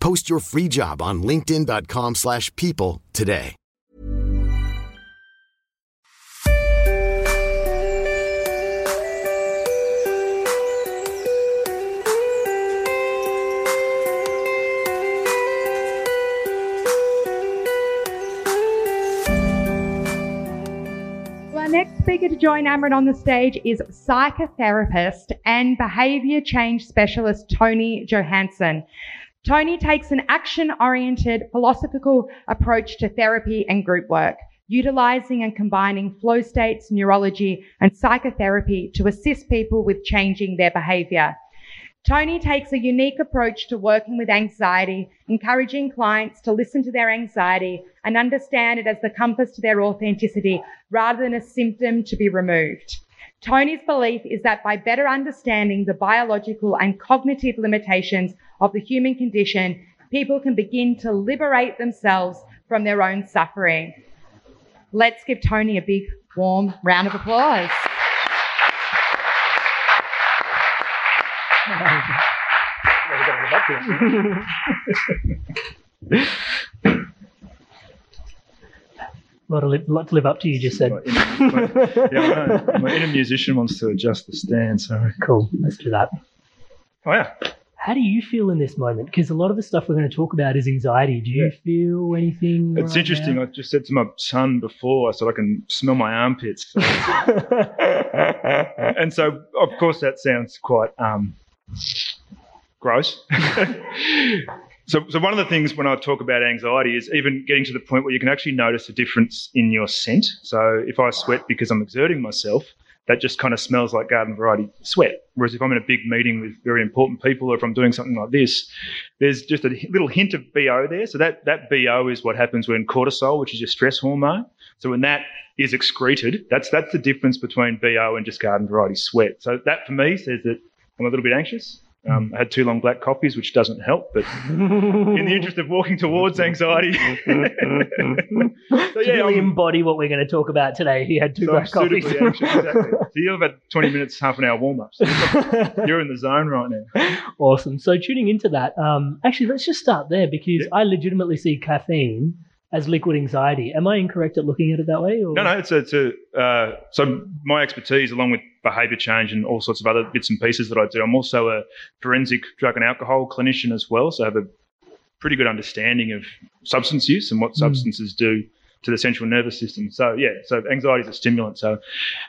Post your free job on linkedin.com/people slash people today. Our next speaker to join Amrit on the stage is psychotherapist and behavior change specialist Tony Johansson. Tony takes an action oriented philosophical approach to therapy and group work, utilizing and combining flow states, neurology, and psychotherapy to assist people with changing their behavior. Tony takes a unique approach to working with anxiety, encouraging clients to listen to their anxiety and understand it as the compass to their authenticity rather than a symptom to be removed. Tony's belief is that by better understanding the biological and cognitive limitations of the human condition, people can begin to liberate themselves from their own suffering. Let's give Tony a big, warm round of applause. lot, of li- lot to live up to, you just said. My inner, my, yeah, I. My inner musician wants to adjust the stand. so. Cool, let's do that. Oh yeah. How do you feel in this moment? Because a lot of the stuff we're going to talk about is anxiety. Do you feel anything? It's right interesting. now? I just said to my son before, I said I can smell my armpits. and so, of course, that sounds quite um, gross. so, so one of the things when I talk about anxiety is even getting to the point where you can actually notice a difference in your scent. So, if I sweat because I'm exerting myself, that just kind of smells like garden variety sweat. Whereas if I'm in a big meeting with very important people, or if I'm doing something like this, there's just a little hint of BO there. So that, that BO is what happens when cortisol, which is your stress hormone. So when that is excreted, that's that's the difference between BO and just garden variety sweat. So that for me says that I'm a little bit anxious. Um, I had two long black coffees, which doesn't help, but in the interest of walking towards anxiety. so yeah, really I'm, embody what we're going to talk about today, he had two so I'm black coffees. anxious. Exactly. So you have about 20 minutes, half an hour warm ups. You're in the zone right now. awesome. So tuning into that, um, actually, let's just start there because Yeah. I legitimately see caffeine as liquid anxiety. Am I incorrect at looking at it that way? Or? No, no, it's a, it's a uh, so my expertise, along with behaviour change and all sorts of other bits and pieces that I do. I'm also a forensic drug and alcohol clinician as well, so I have a pretty good understanding of substance use and what substances do to the central nervous system. So yeah, so anxiety is a stimulant, so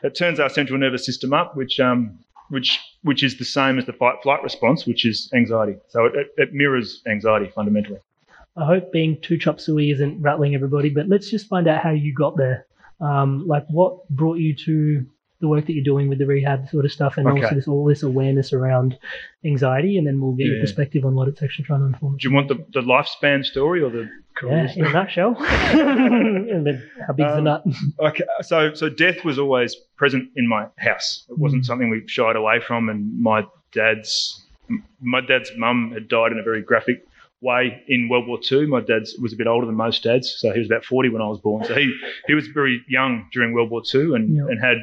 it turns our central nervous system up, which um, which which is the same as the fight flight response, which is anxiety. So it, it mirrors anxiety fundamentally. I hope being too chop suey isn't rattling everybody, but let's just find out how you got there. Um, like what brought you to the work that you're doing with the rehab sort of stuff and Okay. also this, all this awareness around anxiety, and then we'll get your perspective on what it's actually trying to inform. Do you want the, the lifespan story or the Yeah, in a nutshell. and then how big's the Um, nut? Okay, so so death was always present in my house. It wasn't something we shied away from. And my dad's my dad's mum had died in a very graphic way in World War II. My dad was a bit older than most dads, so he was about 40 when I was born. So he, he was very young during World War II and, Yeah. and had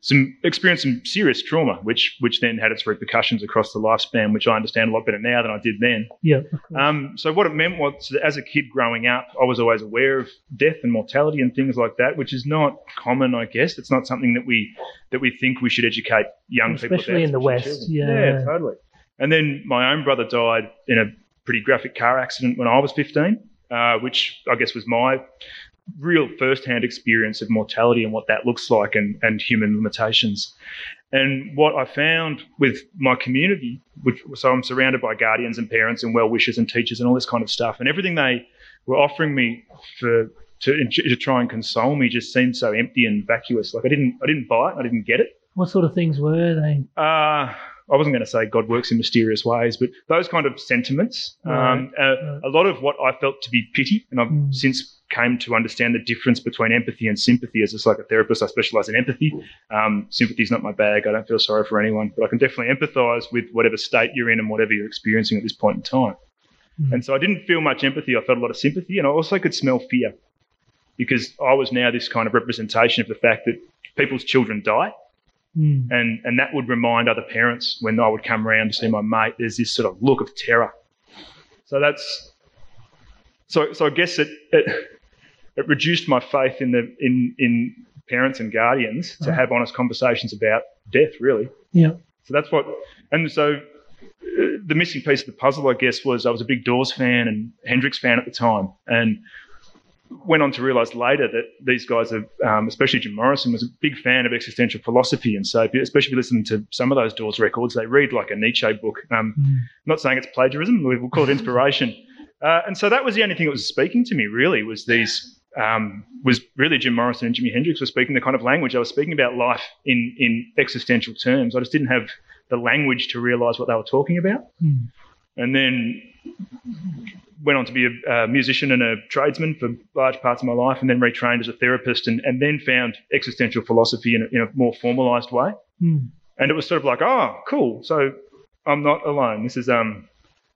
some experienced some serious trauma, which which then had its repercussions across the lifespan, which I understand a lot better now than I did then. Yeah. Um, so what it meant was, that as a kid growing up, I was always aware of death and mortality and things like that, which is not common, I guess. It's not something that we that we think we should educate young people about. Especially in the West, yeah. yeah, totally. And then my own brother died in a pretty graphic car accident when I was 15, uh, which I guess was my real first-hand experience of mortality and what that looks like and, and human limitations. And what I found with my community, which so I'm surrounded by guardians and parents and well wishers and teachers and all this kind of stuff, and everything they were offering me for to, to try and console me just seemed so empty and vacuous. Like I didn't I didn't buy it, I didn't get it. what sort of things were they? Uh, I wasn't going to say God works in mysterious ways, but those kind of sentiments. Um, uh, right. A lot of what I felt to be pity, and I've Mm. since came to understand the difference between empathy and sympathy. As a psychotherapist, I specialize in empathy. Um, sympathy is not my bag. I don't feel sorry for anyone, but I can definitely empathize with whatever state you're in and whatever you're experiencing at this point in time. Mm. And so I didn't feel much empathy. I felt a lot of sympathy, and I also could smell fear because I was now this kind of representation of the fact that people's children die Mm. and and that would remind other parents when I would come around to see my mate. There's this sort of look of terror. So that's so so I guess it it, it reduced my faith in the in in parents and guardians to have honest conversations about death. Really. Yeah. So that's what, and so uh, the missing piece of the puzzle, I guess, was I was a big Doors fan and Hendrix fan at the time, and went on to realise later that these guys um, especially Jim Morrison, was a big fan of existential philosophy, and so if you- especially if you listen to some of those Doors records, they read like a Nietzsche book. Um, Mm. not saying it's plagiarism, we'll call it inspiration. Uh, and so that was the only thing that was speaking to me really was these um, was really Jim Morrison and Jimi Hendrix were speaking the kind of language I was speaking about life in in existential terms. I just didn't have the language to realise what they were talking about. Mm. And then went on to be a, a musician and a tradesman for large parts of my life, and then retrained as a therapist, and, and then found existential philosophy in a, in a more formalised way. Mm. And it was sort of like, oh, cool. So I'm not alone. This is um,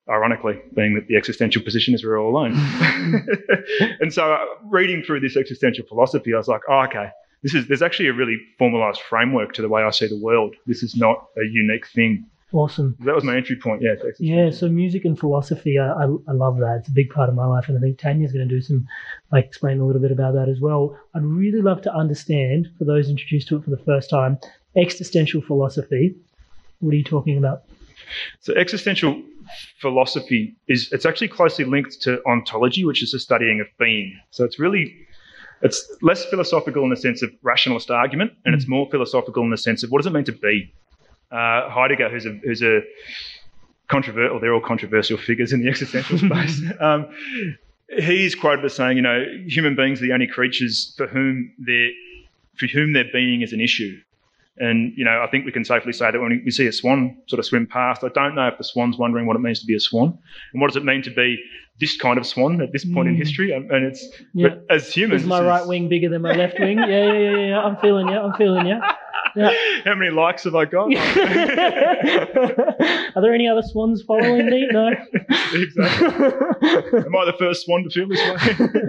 ironically being that the existential position is we're all alone. and so uh, reading through this existential philosophy, I was like, oh, okay. This is there's actually a really formalized framework to the way I see the world. This is not a unique thing. Awesome. That was my entry point. Yeah. existential. Yeah, so music and philosophy, I, I, I love that. It's a big part of my life, and I think Tanya's going to do some, like, explain a little bit about that as well. I'd really love to understand, for those introduced to it for the first time, existential philosophy. What are you talking about? So existential philosophy is it's actually closely linked to ontology, which is the studying of being. So it's really it's less philosophical in the sense of rationalist argument, and it's mm. more philosophical in the sense of what does it mean to be. Uh, Heidegger, who's a who's a controversial, they're all controversial figures in the existential space. Um, he's quoted as saying, you know, human beings are the only creatures for whom their for whom their being is an issue. And you know, I think we can safely say that when we see a swan sort of swim past, I don't know if the swan's wondering what it means to be a swan, and what does it mean to be this kind of swan at this point in Mm. history. And, it's Yeah. but as humans, Is my right wing bigger than my left wing? Yeah, yeah, yeah, yeah. I'm feeling you. I'm feeling you. Yeah. How many likes have I got? Are there any other swans following me? No. exactly. Am I the first swan to feel this way?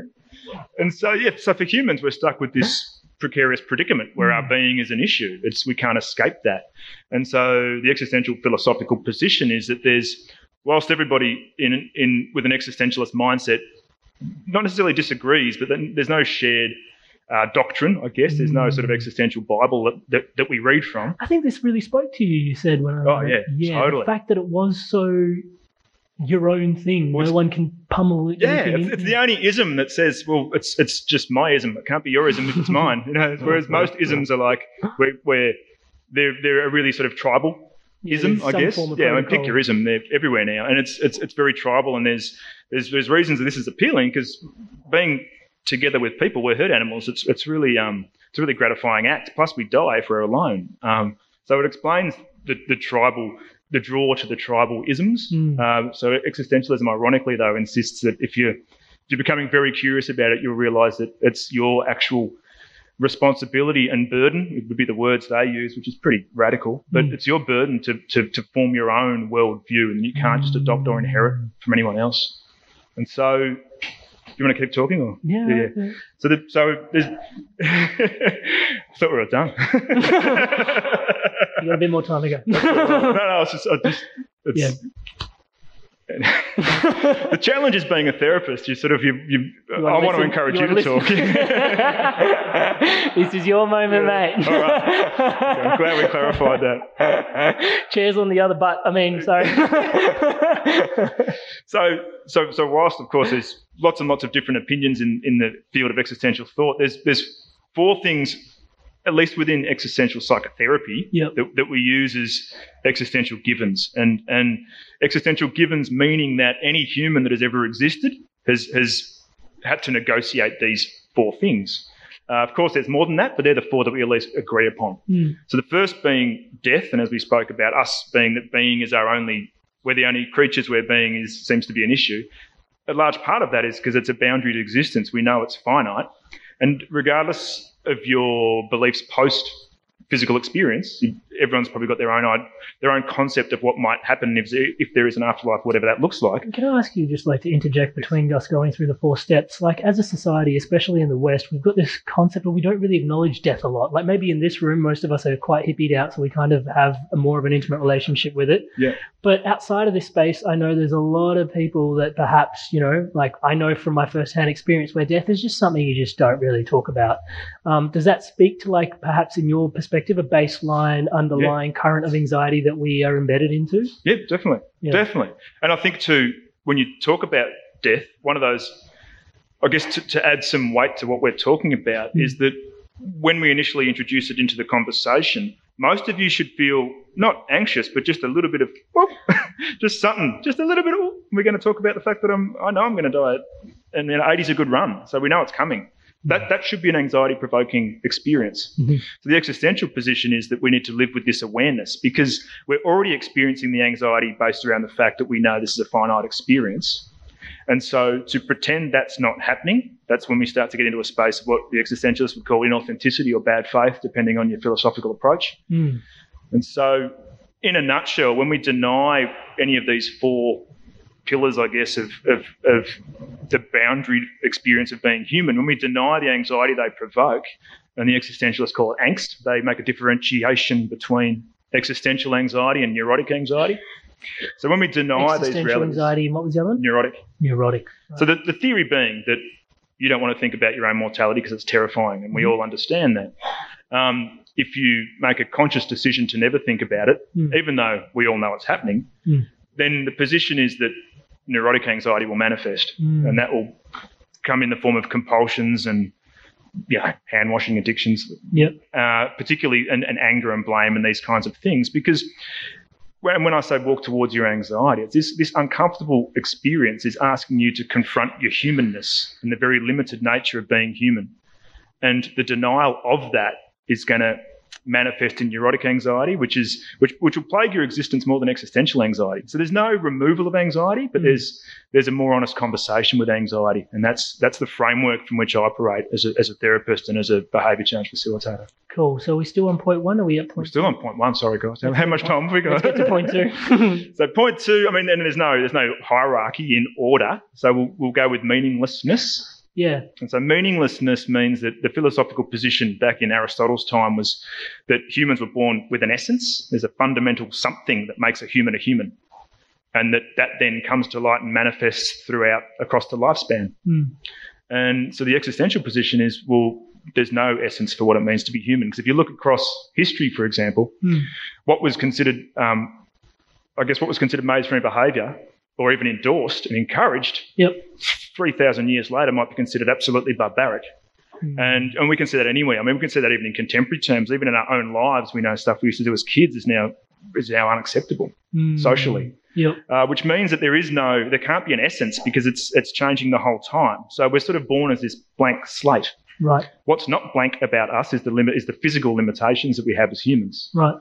and so, yeah, so for humans, we're stuck with this precarious predicament where our mm. being is an issue. It's we can't escape that. And so, the existential philosophical position is that there's, whilst everybody in in with an existentialist mindset, not necessarily disagrees, but then there's no shared. Uh, doctrine, I guess. There's no sort of existential Bible that, that, that we read from. I think this really spoke to you. You said when I Oh, yeah, yeah, totally. the fact that it was so your own thing. Well, no one can pummel it. Yeah, it's, it's the only ism that says, well, it's it's just my ism. It can't be your ism if it's mine. You know, whereas most isms are like where, where they're they're a really sort of tribal ism, I guess. Yeah, I mean, pick your ism. They're everywhere now, and it's it's it's very tribal. And there's there's there's reasons that this is appealing because being together with people, we're herd animals. It's it's really um it's a really gratifying act. Plus, we die if we're alone. Um, so it explains the the tribal. The draw to the tribal isms. Mm. Um, so existentialism, ironically, though, insists that if you're if you're becoming very curious about it, you'll realize that it's your actual responsibility and burden it would be the words they use, which is pretty radical. But Mm. it's your burden to, to to form your own worldview, and you can't just adopt or inherit from anyone else. And so, you want to keep talking or Yeah. yeah. yeah. So, the, so there's. I thought we were done. You got a bit more time to go. no, no, it's just, I just it's, Yeah. The challenge is being a therapist. You sort of you. you, You I wanna to encourage you you, to wanna talk. this is your moment, mate. All right. I'm glad we clarified that. Chairs on the other butt. I mean, sorry. So, so, so whilst of course there's lots and lots of different opinions in, in the field of existential thought, there's there's four things, at least within existential psychotherapy, Yep. that, that we use as existential givens, and and existential givens meaning that any human that has ever existed has has had to negotiate these four things. Uh, of course, there's more than that, but they're the four that we at least agree upon. Mm. So the first being death, and as we spoke about, us being that being is our only, we're the only creatures where being is seems to be an issue. A large part of that is because it's a boundary to existence. We know it's finite, and regardless of your beliefs post physical experience, everyone's probably got their own their own concept of what might happen if if there is an afterlife, whatever that looks like. Can I ask you just like to interject between us going through the four steps? Like as a society, especially in the West, we've got this concept but we don't really acknowledge death a lot. Like maybe in this room, most of us are quite hippied out, so we kind of have a more of an intimate relationship with it. Yeah. But outside of this space, I know there's a lot of people that perhaps, you know, like I know from my firsthand experience where death is just something you just don't really talk about. Um, does that speak to like perhaps in your perspective a baseline underlying current of anxiety that we are embedded into? Yeah, definitely. Yeah. Definitely. And I think, too, when you talk about death, one of those, I guess, to, to add some weight to what we're talking about hmm. is that when we initially introduce it into the conversation, most of you should feel not anxious, but just a little bit of, well, just something, just a little bit of, we're going to talk about the fact that I'm, I know I'm going to die. And then 80's a good run, so we know it's coming. That, that should be an anxiety provoking experience. Mhm. So the existential position is that we need to live with this awareness because we're already experiencing the anxiety based around the fact that we know this is a finite experience. And so to pretend that's not happening, that's when we start to get into a space of what the existentialists would call inauthenticity or bad faith, depending on your philosophical approach. Mm. And so, in a nutshell, when we deny any of these four pillars, I guess, of, of, of the boundary experience of being human, when we deny the anxiety they provoke, and the existentialists call it angst, they make a differentiation between existential anxiety and neurotic anxiety. So when we deny these Existential realities, anxiety and what was the other one? neurotic. Neurotic. So the, the theory being that you don't want to think about your own mortality because it's terrifying, and we all understand that. Um, if you make a conscious decision to never think about it, Mm. even though we all know it's happening, Mm. then the position is that neurotic anxiety will manifest, Mm. and that will come in the form of compulsions and yeah, hand washing addictions, Yep. uh, particularly and, and anger and blame and these kinds of things. Because when, when I say walk towards your anxiety, it's this, this uncomfortable experience is asking you to confront your humanness and the very limited nature of being human. And the denial of that is going to manifest in neurotic anxiety, which is which which will plague your existence more than existential anxiety. So there's no removal of anxiety, but Mm. there's there's a more honest conversation with anxiety, and that's that's the framework from which I operate as a, as a therapist and as a behaviour change facilitator. Cool. So we're still on point one. Are we at point? We're still on point one. Sorry, guys. How, how much time have we got? Let's get to point two. So point two, I mean, and there's no there's no hierarchy in order. So we'll we'll go with meaninglessness. Yeah. And so meaninglessness means that the philosophical position back in Aristotle's time was that humans were born with an essence. There's a fundamental something that makes a human a human. And that that then comes to light and manifests throughout across the lifespan. Mm. And so the existential position is, well, there's no essence for what it means to be human. Because if you look across history, for example, Mm. what was considered, um, I guess, what was considered mainstream behaviour or even endorsed and encouraged Yep. 3,000 years later might be considered absolutely barbaric. Mm. And, and we can see that anywhere. I mean, we can see that even in contemporary terms. Even in our own lives, we know stuff we used to do as kids is now, is now unacceptable Mm. socially. Yep. Uh, which means that there is no, there can't be an essence because it's, it's changing the whole time. So we're sort of born as this blank slate. Right. What's not blank about us is the limit, is the physical limitations that we have as humans. Right.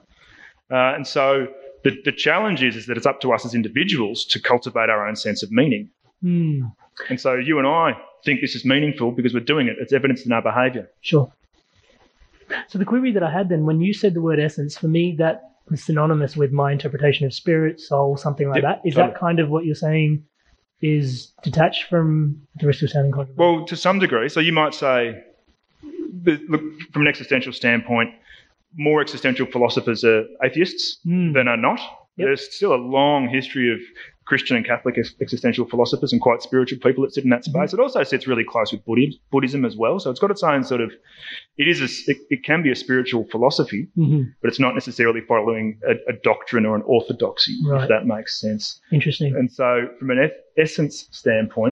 Uh, and so the, the challenge is, is that it's up to us as individuals to cultivate our own sense of meaning. Mm. And so you and I think this is meaningful because we're doing it. It's evidenced in our behaviour. Sure. So the query that I had then, when you said the word essence, for me that was synonymous with my interpretation of spirit, soul, something like Yep, that. Is totally. that kind of what you're saying? Is detached from the risk of sounding controversial? Well, to some degree. So you might say, look, from an existential standpoint, more existential philosophers are atheists Hmm. than are not. Yep. There's still a long history of Christian and Catholic ex- existential philosophers and quite spiritual people that sit in that Mm-hmm. space. It also sits really close with Buddhism, Buddhism as well. So it's got its own sort of, it is a, it, it can be a spiritual philosophy, Mhm. but it's not necessarily following a, a doctrine or an orthodoxy, Right. if that makes sense. Interesting. And so, from an essence standpoint,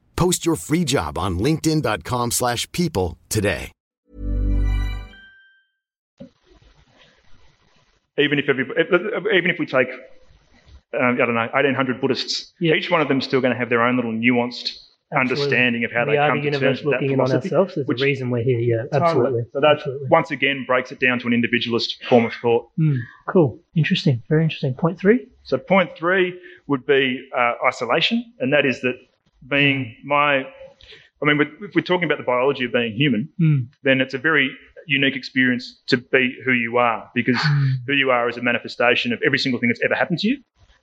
Post your free job on linkedin.com/people slash people today. even if every, even if we take, um, I don't know, 1800 Buddhists, Yeah. each one of them is still going to have their own little nuanced Absolutely. understanding of how we they are come the to terms universe with that looking in on philosophy. ourselves. There's which- a reason we're here. Yeah, Totally. absolutely. So that absolutely. once again breaks it down to an individualist form of thought. Hmm. Cool. Interesting. Very interesting. Point three. So point three would be uh, isolation, and that is that being my, I mean, if we're talking about the biology of being human, Hmm. then it's a very unique experience to be who you are because who you are is a manifestation of every single thing that's ever happened to you,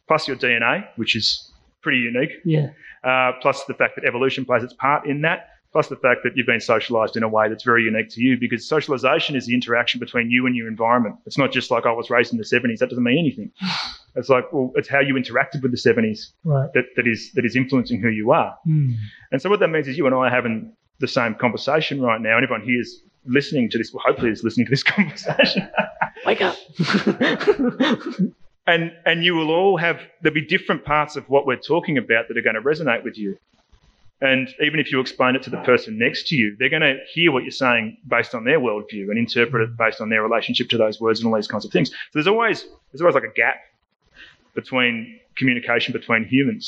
plus your DNA, which is pretty unique, Yeah. uh, plus the fact that evolution plays its part in that, plus the fact that you've been socialized in a way that's very unique to you because socialization is the interaction between you and your environment. It's not just like I was raised in the 70s, that doesn't mean anything. It's like, well, it's how you interacted with the 70s Right. that, that is that is influencing who you are. Hmm. And so what that means is you and I are having the same conversation right now, and everyone here is listening to this, well, hopefully is listening to this conversation. Wake up. and and you will all have there'll be different parts of what we're talking about that are going to resonate with you. And even if you explain it to the person next to you, they're going to hear what you're saying based on their worldview and interpret it based on their relationship to those words and all these kinds of things. So there's always there's always like a gap between communication between humans,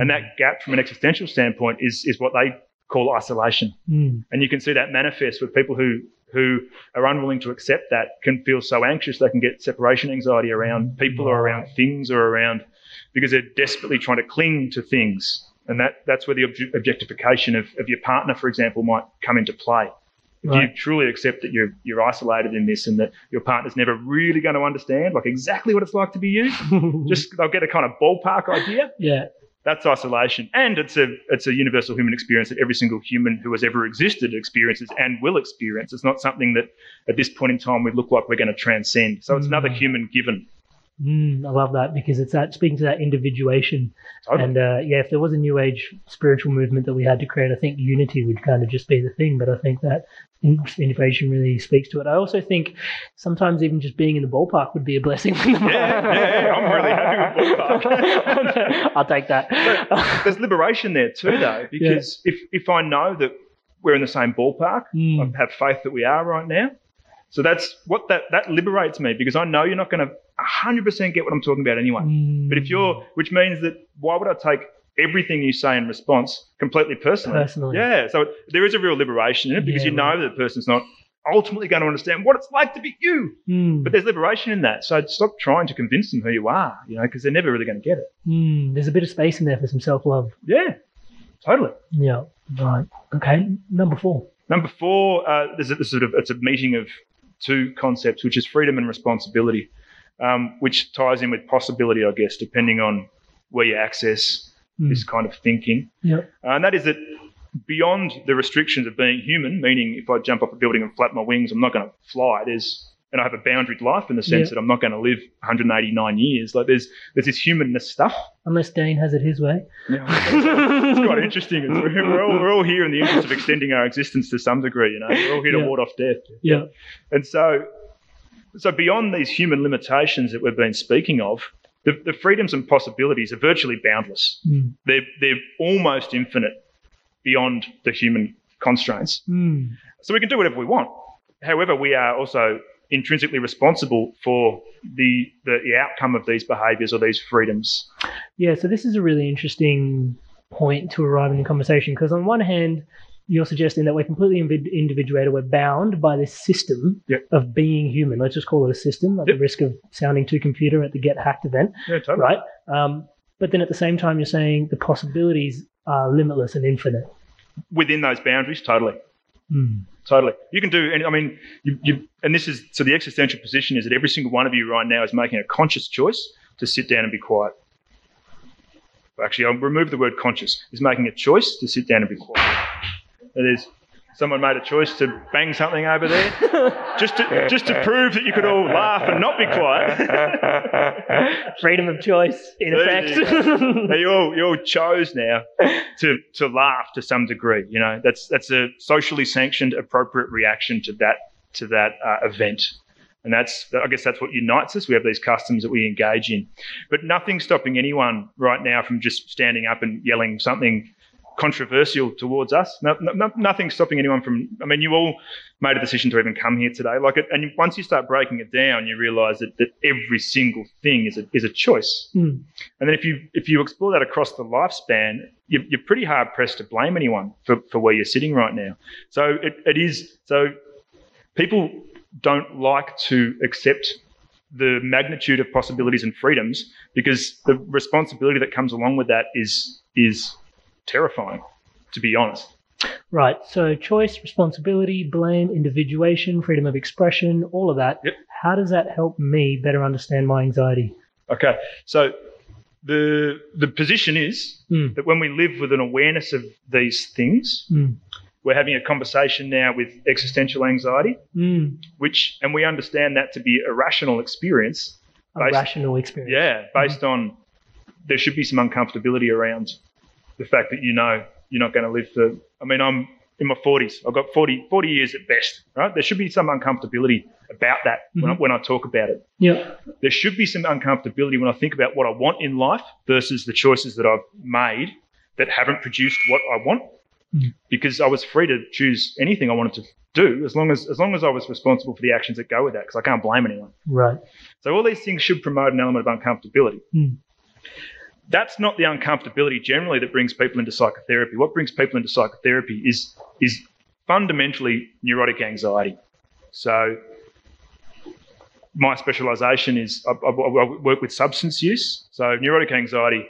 and that gap from an existential standpoint is is what they call isolation. Hmm. And you can see that manifest with people who who are unwilling to accept that can feel so anxious they can get separation anxiety around people or around things or around because they're desperately trying to cling to things. And that, that's where the obje- objectification of, of your partner, for example, might come into play. Right. you truly accept that you're you're isolated in this and that your partner's never really going to understand like exactly what it's like to be you, just they'll get a kind of ballpark idea? Yeah. that's isolation. And it's a it's a universal human experience that every single human who has ever existed experiences and will experience. It's not something that at this point in time we look like we're going to transcend. So it's another mm. human given Mm, I love that because it's that speaking to that individuation. Totally. And uh, yeah, if there was a new age spiritual movement that we had to create, I think unity would kind of just be the thing. But I think that in- innovation really speaks to it. I also think sometimes even just being in the ballpark would be a blessing. yeah, yeah, I'm really happy with ballpark. I'll take that. there's liberation there too though because if if i know that we're in the same ballpark Mm. i have faith that we are right now so that's what that that liberates me because i know you're not going to 100% get what i'm talking about anyway Mm. But if you're, which means that why would I take everything you say in response completely personally? Personally. Yeah. So there is a real liberation in it because Yeah, you know right. that the person's not ultimately going to understand what it's like to be you. Mm. But there's liberation in that. So stop trying to convince them who you are, you know, because they're never really going to get it. Mm, there's a bit of space in there for some self love. Yeah. Totally. Yeah. Right. Okay. Number four. Number four, uh, there's a, there's sort of it's a meeting of two concepts, which is freedom and responsibility, um, which ties in with possibility, I guess, depending on where you access Mm. this kind of thinking. Yeah. Uh, and that is that beyond the restrictions of being human, meaning if I jump off a building and flap my wings, I'm not going to fly. There's and I have a boundaried life in the sense Yeah. that I'm not going to live 189 years. Like there's there's this humanness stuff. Unless Dane has it his way. it's quite interesting. It's, we're, all, we're all here in the interest of extending our existence to some degree. You know, we're all here to Yeah. ward off death. Yeah. And so, so beyond these human limitations that we've been speaking of, the, the freedoms and possibilities are virtually boundless. Mm. They're they're almost infinite beyond the human constraints. Mm. So we can do whatever we want. However, we are also intrinsically responsible for the the, the outcome of these behaviours or these freedoms. Yeah, so this is a really interesting point to arrive in the conversation because, on one hand, you're suggesting that we're completely invid- individuated, we're bound by this system Yep. of being human. Let's just call it a system, at Yep. the risk of sounding too computer at the get hacked event, Yeah, totally. right? Um, but then at the same time, you're saying the possibilities are limitless and infinite. Within those boundaries, totally. Mm. Totally. You can do, and I mean, you, you, and this is, so the existential position is that every single one of you right now is making a conscious choice to sit down and be quiet. Actually, I'll remove the word conscious. Is making a choice to sit down and be quiet. It is. Someone made a choice to bang something over there, just to just to prove that you could all laugh and not be quiet. Freedom of choice, in There effect. Now you all you all chose now to to laugh to some degree. You know that's that's a socially sanctioned, appropriate reaction to that to that uh, event, and that's I guess that's what unites us. We have these customs that we engage in, but nothing's stopping anyone right now from just standing up and yelling something controversial towards us. No, no, no, nothing's stopping anyone from. I mean, you all made a decision to even come here today. Like, it, and once you start breaking it down, you realise that, that every single thing is a is a choice. Mm. And then if you if you explore that across the lifespan, you're, you're pretty hard pressed to blame anyone for, for where you're sitting right now. So it, it is so people don't like to accept the magnitude of possibilities and freedoms because the responsibility that comes along with that is is terrifying, to be honest. Right. So choice, responsibility, blame, individuation, freedom of expression, all of that. Yep. How does that help me better understand my anxiety? Okay, so the the position is Mm. that when we live with an awareness of these things, Mm. we're having a conversation now with existential anxiety, Mm. which and we understand that to be a rational experience. A Based- rational experience. Yeah, based on there should be some uncomfortability around the fact that you know you're not going to live for. I mean, I'm in my 40s. I've got 40, 40 years at best, right? There should be some uncomfortability about that when, I, when I talk about it. Yep. There should be some uncomfortability when I think about what I want in life versus the choices that I've made that haven't produced what I want. Mm. Because I was free to choose anything I wanted to do as long as as long as I was responsible for the actions that go with that because I can't blame anyone. Right. So all these things should promote an element of uncomfortability. Mm. That's not the uncomfortability generally that brings people into psychotherapy. What brings people into psychotherapy is is fundamentally neurotic anxiety. So my specialisation is I, I, I work with substance use. So neurotic anxiety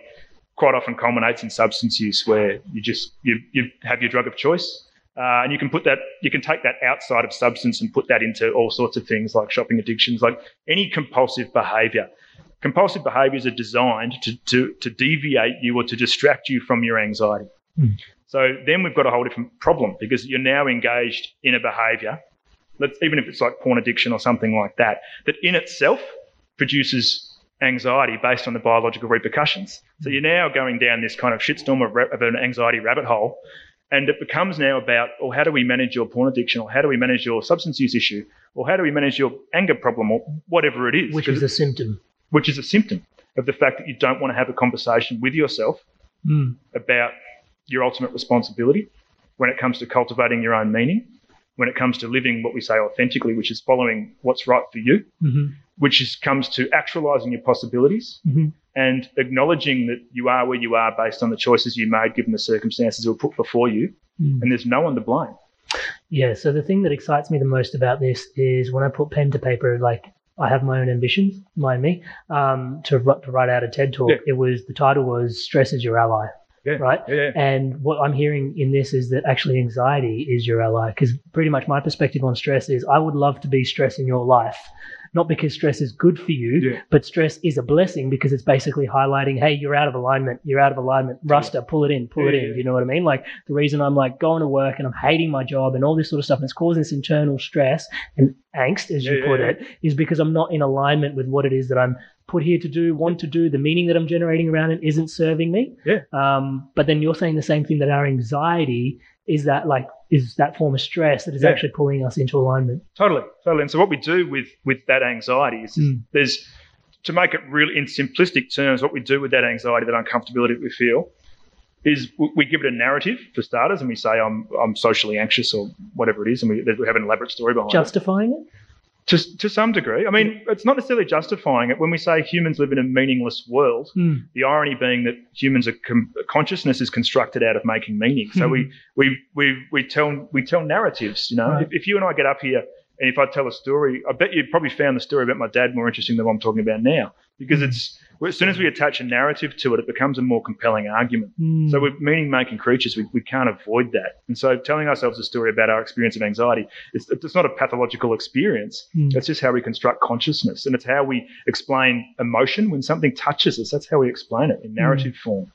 quite often culminates in substance use, where you just you you have your drug of choice, uh, and you can put that you can take that outside of substance and put that into all sorts of things like shopping addictions, like any compulsive behaviour. Compulsive behaviours are designed to, to, to deviate you or to distract you from your anxiety. Mm. So then we've got a whole different problem because you're now engaged in a behaviour, let's, even if it's like porn addiction or something like that, that in itself produces anxiety based on the biological repercussions. So you're now going down this kind of shitstorm of, ra- of an anxiety rabbit hole. And it becomes now about, or how do we manage your porn addiction, or how do we manage your substance use issue, or how do we manage your anger problem, or whatever it is. Which is a symptom. Which is a symptom of the fact that you don't want to have a conversation with yourself Mm. about your ultimate responsibility when it comes to cultivating your own meaning, when it comes to living what we say authentically, which is following what's right for you, hmm which is, comes to actualizing your possibilities hmm and acknowledging that you are where you are based on the choices you made given the circumstances that were put before you, Mm. and there's no one to blame. Yeah. So the thing that excites me the most about this is when I put pen to paper, like I have my own ambitions, mind me, um, to, to write out a TED talk. Yeah. It was the title was "Stress is Your Ally." Yeah. Right. Yeah, yeah. And what I'm hearing in this is that actually anxiety is your ally. Because pretty much my perspective on stress is I would love to be stress in your life, not because stress is good for you, Yeah. but stress is a blessing because it's basically highlighting, hey, you're out of alignment. You're out of alignment. Ruster, pull it in, pull it in. yeah. You know what I mean? Like the reason I'm like going to work and I'm hating my job and all this sort of stuff, and it's causing this internal stress and angst, as you Yeah, put yeah, it, is because I'm not in alignment with what it is that I'm put here to do, want to do. The meaning that I'm generating around it isn't serving me. Yeah. Um, but then you're saying the same thing that our anxiety is that like is that form of stress that is Yeah. actually pulling us into alignment. Totally, totally. And so what we do with with that anxiety is Mm. there's to make it really in simplistic terms, what we do with that anxiety, that uncomfortability that we feel, is we give it a narrative for starters, and we say I'm I'm socially anxious or whatever it is, and we, we have an elaborate story behind it. Justifying it? To, to some degree. I mean, it's not necessarily justifying it. When we say humans live in a meaningless world, Mm. the irony being that humans are com- consciousness is constructed out of making meaning. So we, we, we, we tell we tell narratives. You know, Right. if, if you and I get up here and if I tell a story, I bet you probably found the story about my dad more interesting than what I'm talking about now because it's as soon as we attach a narrative to it, it becomes a more compelling argument. Mm. So we're meaning making creatures. We, we can't avoid that. And so telling ourselves a story about our experience of anxiety, it's, it's not a pathological experience. Mm. That's just how we construct consciousness. And it's how we explain emotion when something touches us. That's how we explain it in narrative form.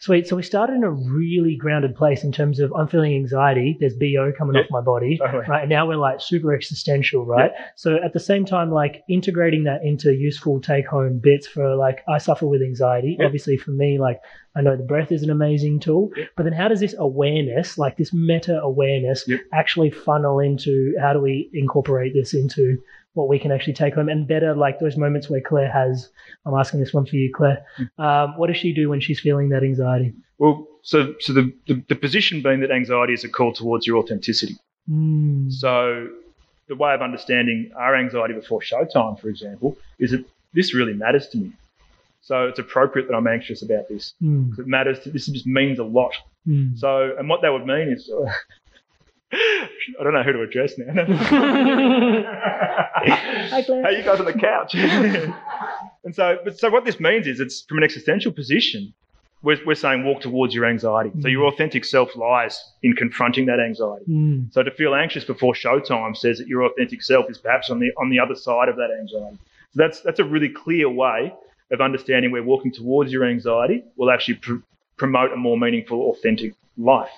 Sweet. So we started in a really grounded place in terms of I'm feeling anxiety. There's BO coming Yeah. off my body, oh, Totally. right? And now we're like super existential, right? So at the same time, like integrating that into useful take home bits for like I suffer with anxiety. Yeah. Obviously, for me, like I know the breath is an amazing tool, but then how does this awareness, like this meta awareness, actually funnel into how do we incorporate this into what we can actually take home and better like those moments where Claire has I'm asking this one for you, Claire. Mm. Um, what does she do when she's feeling that anxiety? Well, so so the, the, the position being that anxiety is a call towards your authenticity. Mm. So the way of understanding our anxiety before showtime, for example, is that this really matters to me. So it's appropriate that I'm anxious about this. Mm. It matters. To, this just means a lot. Mm. So, and what that would mean is, I don't know who to address now. Hi, Claire. Hey, you guys on the couch. and so, but so what this means is, it's from an existential position. We're, we're saying walk towards your anxiety. So your authentic self lies in confronting that anxiety. Mm. So to feel anxious before showtime says that your authentic self is perhaps on the on the other side of that anxiety. So that's that's a really clear way of understanding where walking towards your anxiety will actually pr- promote a more meaningful, authentic life.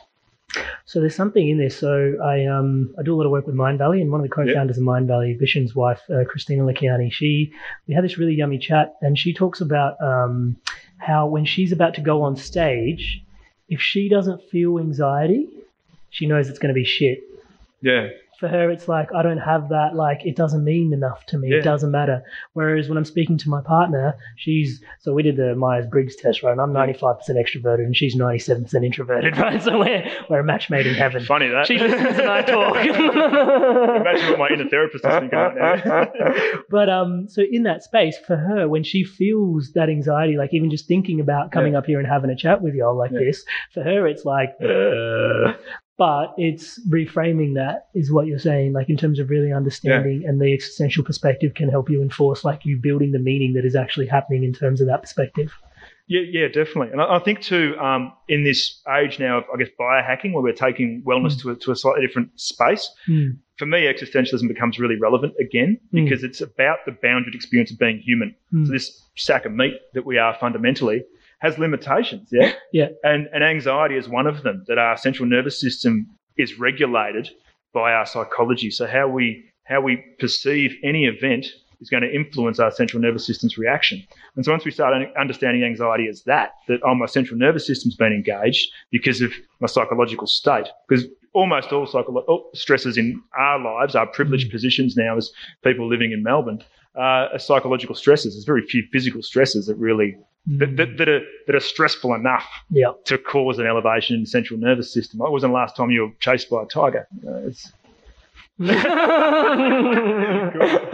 So there's something in there. So I um I do a lot of work with Mind Valley, and one of the co-founders of Mind Valley, Vishen's wife, uh, Kristina Lakhiani, she we had this really yummy chat, and she talks about um how when she's about to go on stage, if she doesn't feel anxiety, she knows it's going to be shit. Yeah, For her, it's like I don't have that. Like it doesn't mean enough to me. Yeah. It doesn't matter. Whereas when I'm speaking to my partner, she's so we did the Myers Briggs test, right? And I'm 95% extroverted, and she's 97% introverted, right? So we're we're a match made in heaven. funny that. She listens and I talk. Imagine what my inner therapist is thinking right now. but um, so in that space, for her, when she feels that anxiety, like even just thinking about coming Yeah. up here and having a chat with y'all like Yeah. this, for her, it's like, "Ugh." But it's reframing that is what you're saying, like in terms of really understanding and the existential perspective can help you enforce, like you building the meaning that is actually happening in terms of that perspective. Yeah, yeah, definitely. And I, I think too, um, in this age now of, I guess, biohacking, where we're taking wellness to, a, to a slightly different space, Mm. for me, existentialism becomes really relevant again Mm. because it's about the bounded experience of being human. Mm. So this sack of meat that we are fundamentally has limitations, yeah? Yeah. And, and anxiety is one of them, that our central nervous system is regulated by our psychology. So how we, how we perceive any event is going to influence our central nervous system's reaction. And so once we start understanding anxiety as that, that oh, my central nervous system's been engaged because of my psychological state, because almost all psycholo- all stresses in our lives, our privileged positions now as people living in Melbourne, uh, are psychological stresses. There's very few physical stresses that really that, that, that are that are stressful enough Yeah. to cause an elevation in the central nervous system. It wasn't the last time you were chased by a tiger. Uh, it's, Tell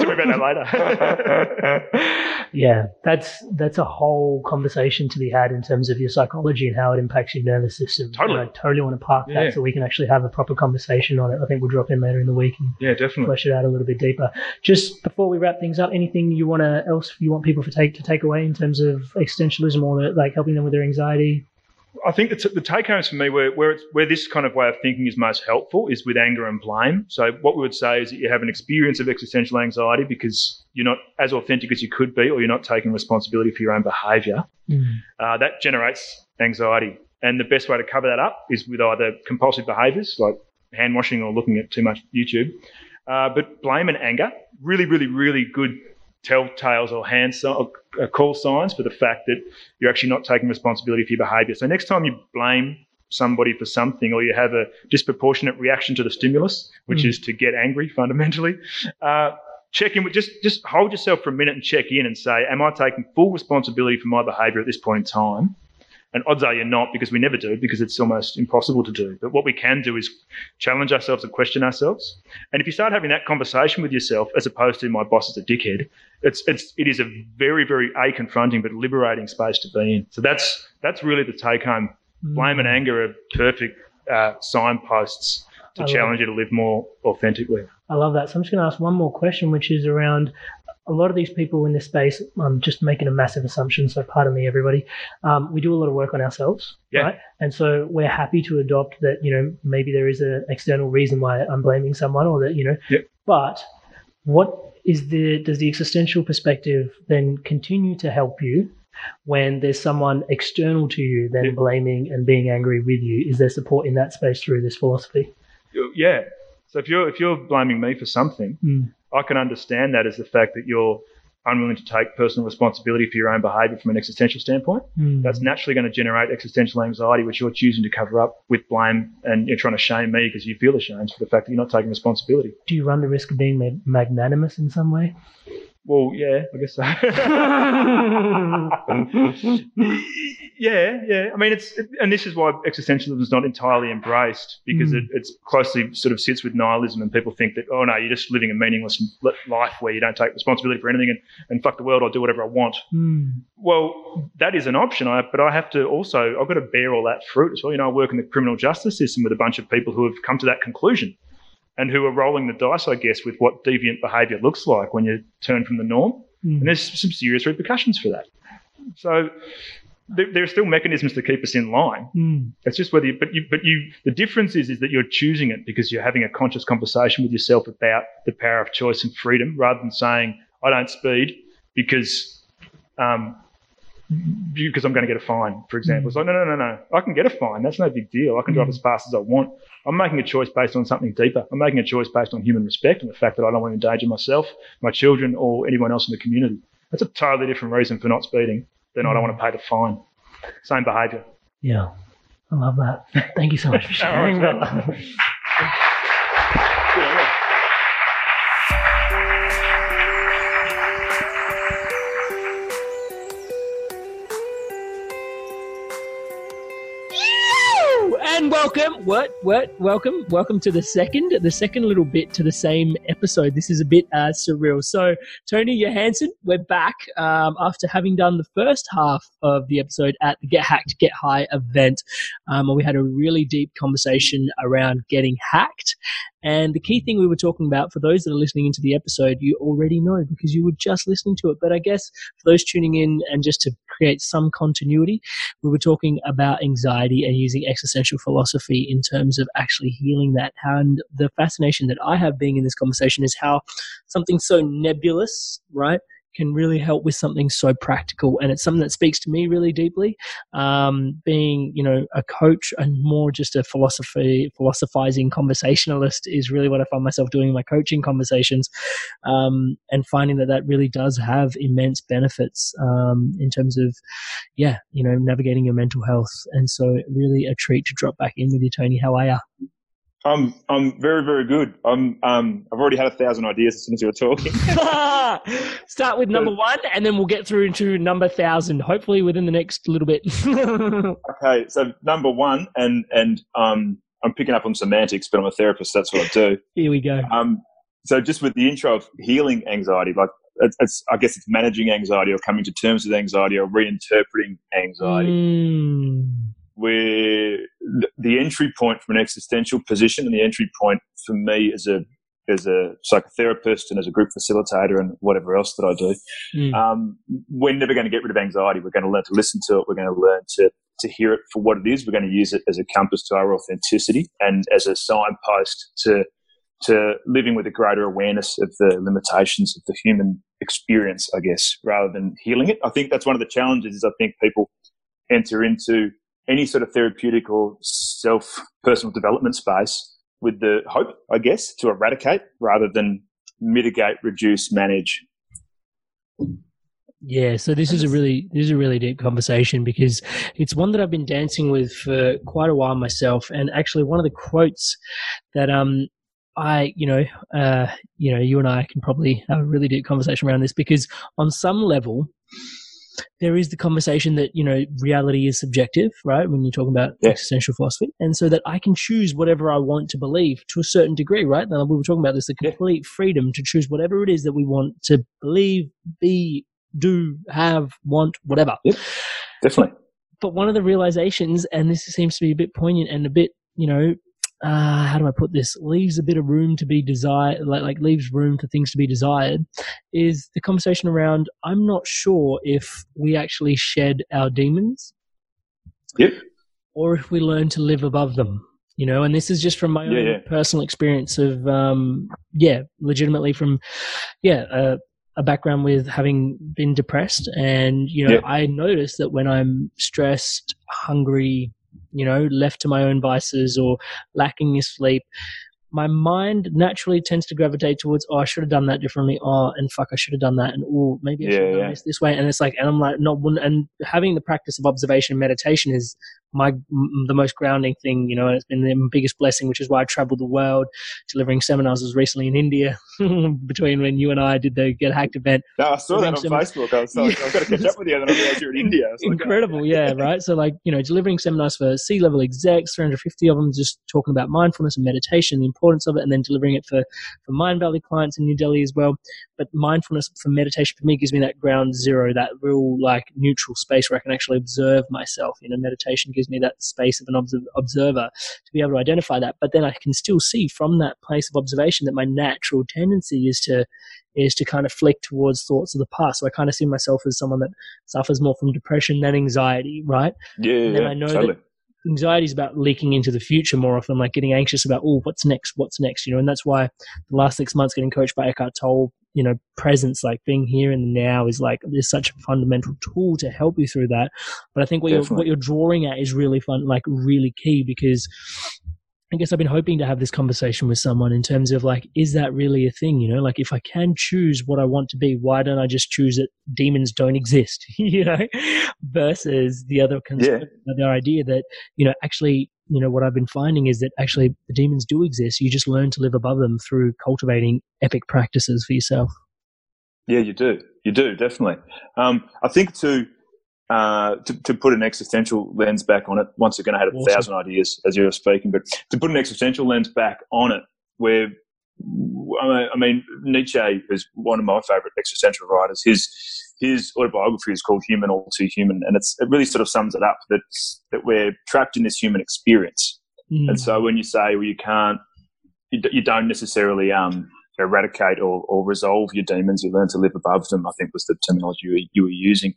me about that later. yeah, that's that's a whole conversation to be had in terms of your psychology and how it impacts your nervous system. Totally. And I totally want to park Yeah. that so we can actually have a proper conversation on it. I think we'll drop in later in the week and yeah, definitely. flesh it out a little bit deeper. Just before we wrap things up, anything you want to else you want people to take to take away in terms of existentialism or like helping them with their anxiety? I think the, t- the take homes for me where, where, it's, where this kind of way of thinking is most helpful is with anger and blame. So, what we would say is that you have an experience of existential anxiety because you're not as authentic as you could be, or you're not taking responsibility for your own behavior. Mm. Uh, that generates anxiety. And the best way to cover that up is with either compulsive behaviors like hand washing or looking at too much YouTube. Uh, but blame and anger, really, really, really good telltales or hand or uh, call signs for the fact that you're actually not taking responsibility for your behavior. So next time you blame somebody for something or you have a disproportionate reaction to the stimulus, which mm. is to get angry fundamentally, uh, check in with just just hold yourself for a minute and check in and say, am I taking full responsibility for my behavior at this point in time? And odds are you're not because we never do because it's almost impossible to do. But what we can do is challenge ourselves and question ourselves. And if you start having that conversation with yourself as opposed to my boss is a dickhead, it's it's it is a very very a confronting but liberating space to be in. So that's that's really the take home. Blame and mm. anger are perfect uh, signposts to I challenge you to live more authentically. I love that. So I'm just going to ask one more question, which is around a lot of these people in this space, I'm just making a massive assumption, so pardon me, everybody. Um, we do a lot of work on ourselves, yeah. right? And so we're happy to adopt that, you know, maybe there is an external reason why I'm blaming someone or that, you know, yeah. but what is the, does the existential perspective then continue to help you when there's someone external to you then blaming and being angry with you? Is there support in that space through this philosophy? Yeah. So if you're if you're blaming me for something, mm. I can understand that as the fact that you're unwilling to take personal responsibility for your own behavior from an existential standpoint. Mm. That's naturally going to generate existential anxiety, which you're choosing to cover up with blame and you're trying to shame me because you feel ashamed for the fact that you're not taking responsibility. Do you run the risk of being magnanimous in some way? Well, yeah, I guess so. yeah, yeah. I mean, it's and this is why existentialism is not entirely embraced because mm. it, it's closely sort of sits with nihilism, and people think that oh no, you're just living a meaningless life where you don't take responsibility for anything, and, and fuck the world, I'll do whatever I want. Mm. Well, that is an option, I, but I have to also I've got to bear all that fruit as well. You know, I work in the criminal justice system with a bunch of people who have come to that conclusion and who are rolling the dice, I guess, with what deviant behavior looks like when you turn from the norm. Mm. And there's some serious repercussions for that. So there, there, are still mechanisms to keep us in line. Mm. It's just whether you, but you, but you, the difference is, is that you're choosing it because you're having a conscious conversation with yourself about the power of choice and freedom rather than saying, I don't speed because, um, because I'm going to get a fine, for example. It's like, no, no, no, no. I can get a fine. That's no big deal. I can drive mm. as fast as I want. I'm making a choice based on something deeper. I'm making a choice based on human respect and the fact that I don't want to endanger myself, my children, or anyone else in the community. That's a totally different reason for not speeding than I don't want to pay the fine. Same behaviour. Yeah, I love that. Thank you so much for sharing that. Welcome. What? What? Welcome. Welcome to the second, the second little bit to the same episode. This is a bit uh, surreal. So, Tony Johansson, we're back um, after having done the first half of the episode at the Get Hacked, Get High event. Um, we had a really deep conversation around getting hacked and the key thing we were talking about, for those that are listening into the episode, you already know because you were just listening to it. But I guess for those tuning in and just to create some continuity, we were talking about anxiety and using existential philosophy in terms of actually healing that. And the fascination that I have being in this conversation is how something so nebulous, right? Can really help with something so practical. And it's something that speaks to me really deeply. Um, being, you know, a coach and more just a philosophy, philosophizing conversationalist is really what I find myself doing in my coaching conversations. Um, and finding that that really does have immense benefits um, in terms of, yeah, you know, navigating your mental health. And so, really a treat to drop back in with you, Tony. How are you? I'm I'm very very good. I'm um I've already had a thousand ideas as soon as you were talking. Start with number one, and then we'll get through into number thousand. Hopefully within the next little bit. okay, so number one, and and um I'm picking up on semantics, but I'm a therapist. That's what I do. Here we go. Um, so just with the intro of healing anxiety, like it's, it's I guess it's managing anxiety or coming to terms with anxiety or reinterpreting anxiety. Mm where the entry point from an existential position and the entry point for me as a as a psychotherapist and as a group facilitator and whatever else that I do, mm. um, we're never going to get rid of anxiety. We're going to learn to listen to it. We're going to learn to to hear it for what it is. We're going to use it as a compass to our authenticity and as a signpost to to living with a greater awareness of the limitations of the human experience, I guess, rather than healing it. I think that's one of the challenges. Is I think people enter into any sort of therapeutic or self personal development space with the hope, I guess, to eradicate rather than mitigate, reduce, manage. Yeah, so this is a really this is a really deep conversation because it's one that I've been dancing with for quite a while myself, and actually one of the quotes that um I you know uh you know you and I can probably have a really deep conversation around this because on some level there is the conversation that you know reality is subjective right when you're talking about yeah. existential philosophy and so that i can choose whatever i want to believe to a certain degree right now we were talking about this the complete yeah. freedom to choose whatever it is that we want to believe be do have want whatever yep. definitely but one of the realizations and this seems to be a bit poignant and a bit you know uh, how do I put this? Leaves a bit of room to be desired, like, like leaves room for things to be desired, is the conversation around I'm not sure if we actually shed our demons. Yep. Or if we learn to live above them, you know, and this is just from my yeah, own yeah. personal experience of, um, yeah, legitimately from, yeah, uh, a background with having been depressed. And, you know, I noticed that when I'm stressed, hungry, you know, left to my own vices or lacking in sleep, my mind naturally tends to gravitate towards, oh, I should have done that differently. Oh, and fuck, I should have done that. And oh, maybe I should have done yeah. this this way. And it's like, and I'm like, not one. And having the practice of observation and meditation is my the most grounding thing, you know. And it's been the biggest blessing, which is why I traveled the world delivering seminars. I was recently in India between when you and I did the Get Hacked event. No, I saw that on Facebook. I was like, I've got to catch up with you. And then I realized you're in India. Like, Incredible, oh. yeah, right. So like, you know, delivering seminars for C level execs, 350 of them, just talking about mindfulness and meditation, the importance of it, and then delivering it for for Mindvalley clients in New Delhi as well. But mindfulness for meditation for me gives me that ground zero, that real like neutral space where I can actually observe myself. You know, meditation gives me that space of an observer to be able to identify that. But then I can still see from that place of observation that my natural tendency is to is to kind of flick towards thoughts of the past. So I kind of see myself as someone that suffers more from depression than anxiety, right? Yeah, and then yeah, I know totally. that anxiety is about leaking into the future more often, like getting anxious about, oh, what's next? What's next? You know, and that's why the last six months getting coached by Eckhart Tolle, you know, presence, like being here and now is like, there's such a fundamental tool to help you through that. But I think what Definitely. you're, what you're drawing at is really fun, like really key because I guess I've been hoping to have this conversation with someone in terms of like, is that really a thing? You know, like if I can choose what I want to be, why don't I just choose that demons don't exist? you know, versus the other yeah. the idea that you know actually, you know, what I've been finding is that actually the demons do exist. You just learn to live above them through cultivating epic practices for yourself. Yeah, you do. You do definitely. Um, I think too uh, to, to put an existential lens back on it, once again, I had a awesome. thousand ideas as you were speaking, but to put an existential lens back on it, where I mean, Nietzsche is one of my favorite existential writers. His his autobiography is called "Human, All Too Human," and it's it really sort of sums it up that that we're trapped in this human experience. Mm. And so, when you say, "Well, you can't," you, you don't necessarily um, eradicate or, or resolve your demons. You learn to live above them, I think was the terminology you were, you were using.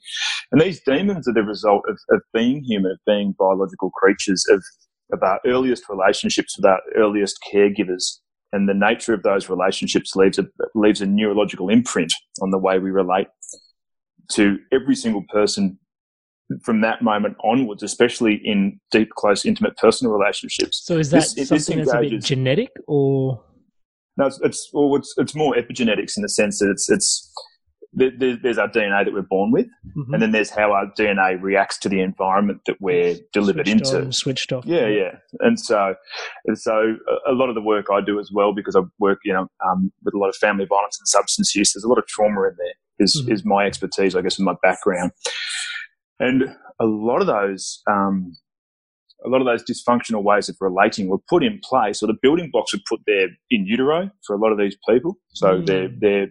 And these demons are the result of, of being human, of being biological creatures, of, of our earliest relationships with our earliest caregivers. And the nature of those relationships leaves a, leaves a neurological imprint on the way we relate to every single person from that moment onwards, especially in deep, close, intimate personal relationships. So is that this, something that's a bit genetic or? No, it's it's, well, it's it's more epigenetics in the sense that it's it's there's our DNA that we're born with, mm-hmm. and then there's how our DNA reacts to the environment that we're delivered switched into. On, switched off. Yeah, yeah, and so and so a lot of the work I do as well because I work, you know, um, with a lot of family violence and substance use. There's a lot of trauma in there. Is mm-hmm. is my expertise, I guess, in my background, and a lot of those um, a lot of those dysfunctional ways of relating were put in place, or the building blocks were put there in utero for a lot of these people. So mm. their their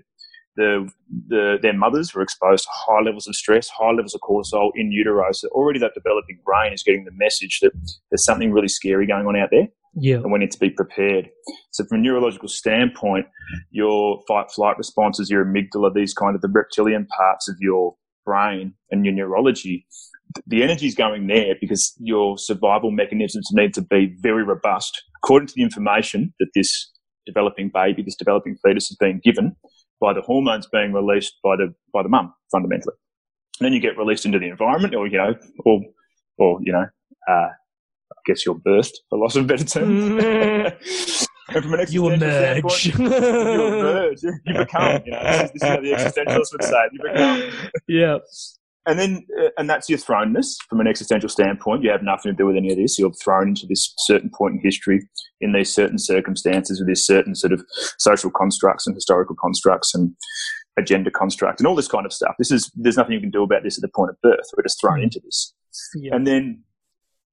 the, the, their mothers were exposed to high levels of stress, high levels of cortisol in utero. So already that developing brain is getting the message that there's something really scary going on out there. Yeah. And we need to be prepared. So from a neurological standpoint, your fight flight responses, your amygdala, these kind of the reptilian parts of your brain and your neurology the energy is going there because your survival mechanisms need to be very robust according to the information that this developing baby, this developing fetus is being given by the hormones being released by the by the mum fundamentally. And then you get released into the environment, or you know, or or you know, uh, I guess you're birthed, for loss of better term. and from an You emerge. you emerge. You become. You know, this is, this is how the existentialists would say it. You become yeah. And then uh, and that's your thrownness from an existential standpoint. You have nothing to do with any of this. You're thrown into this certain point in history in these certain circumstances with these certain sort of social constructs and historical constructs and agenda construct and all this kind of stuff. This is there's nothing you can do about this at the point of birth. We're just thrown into this. Yeah. and then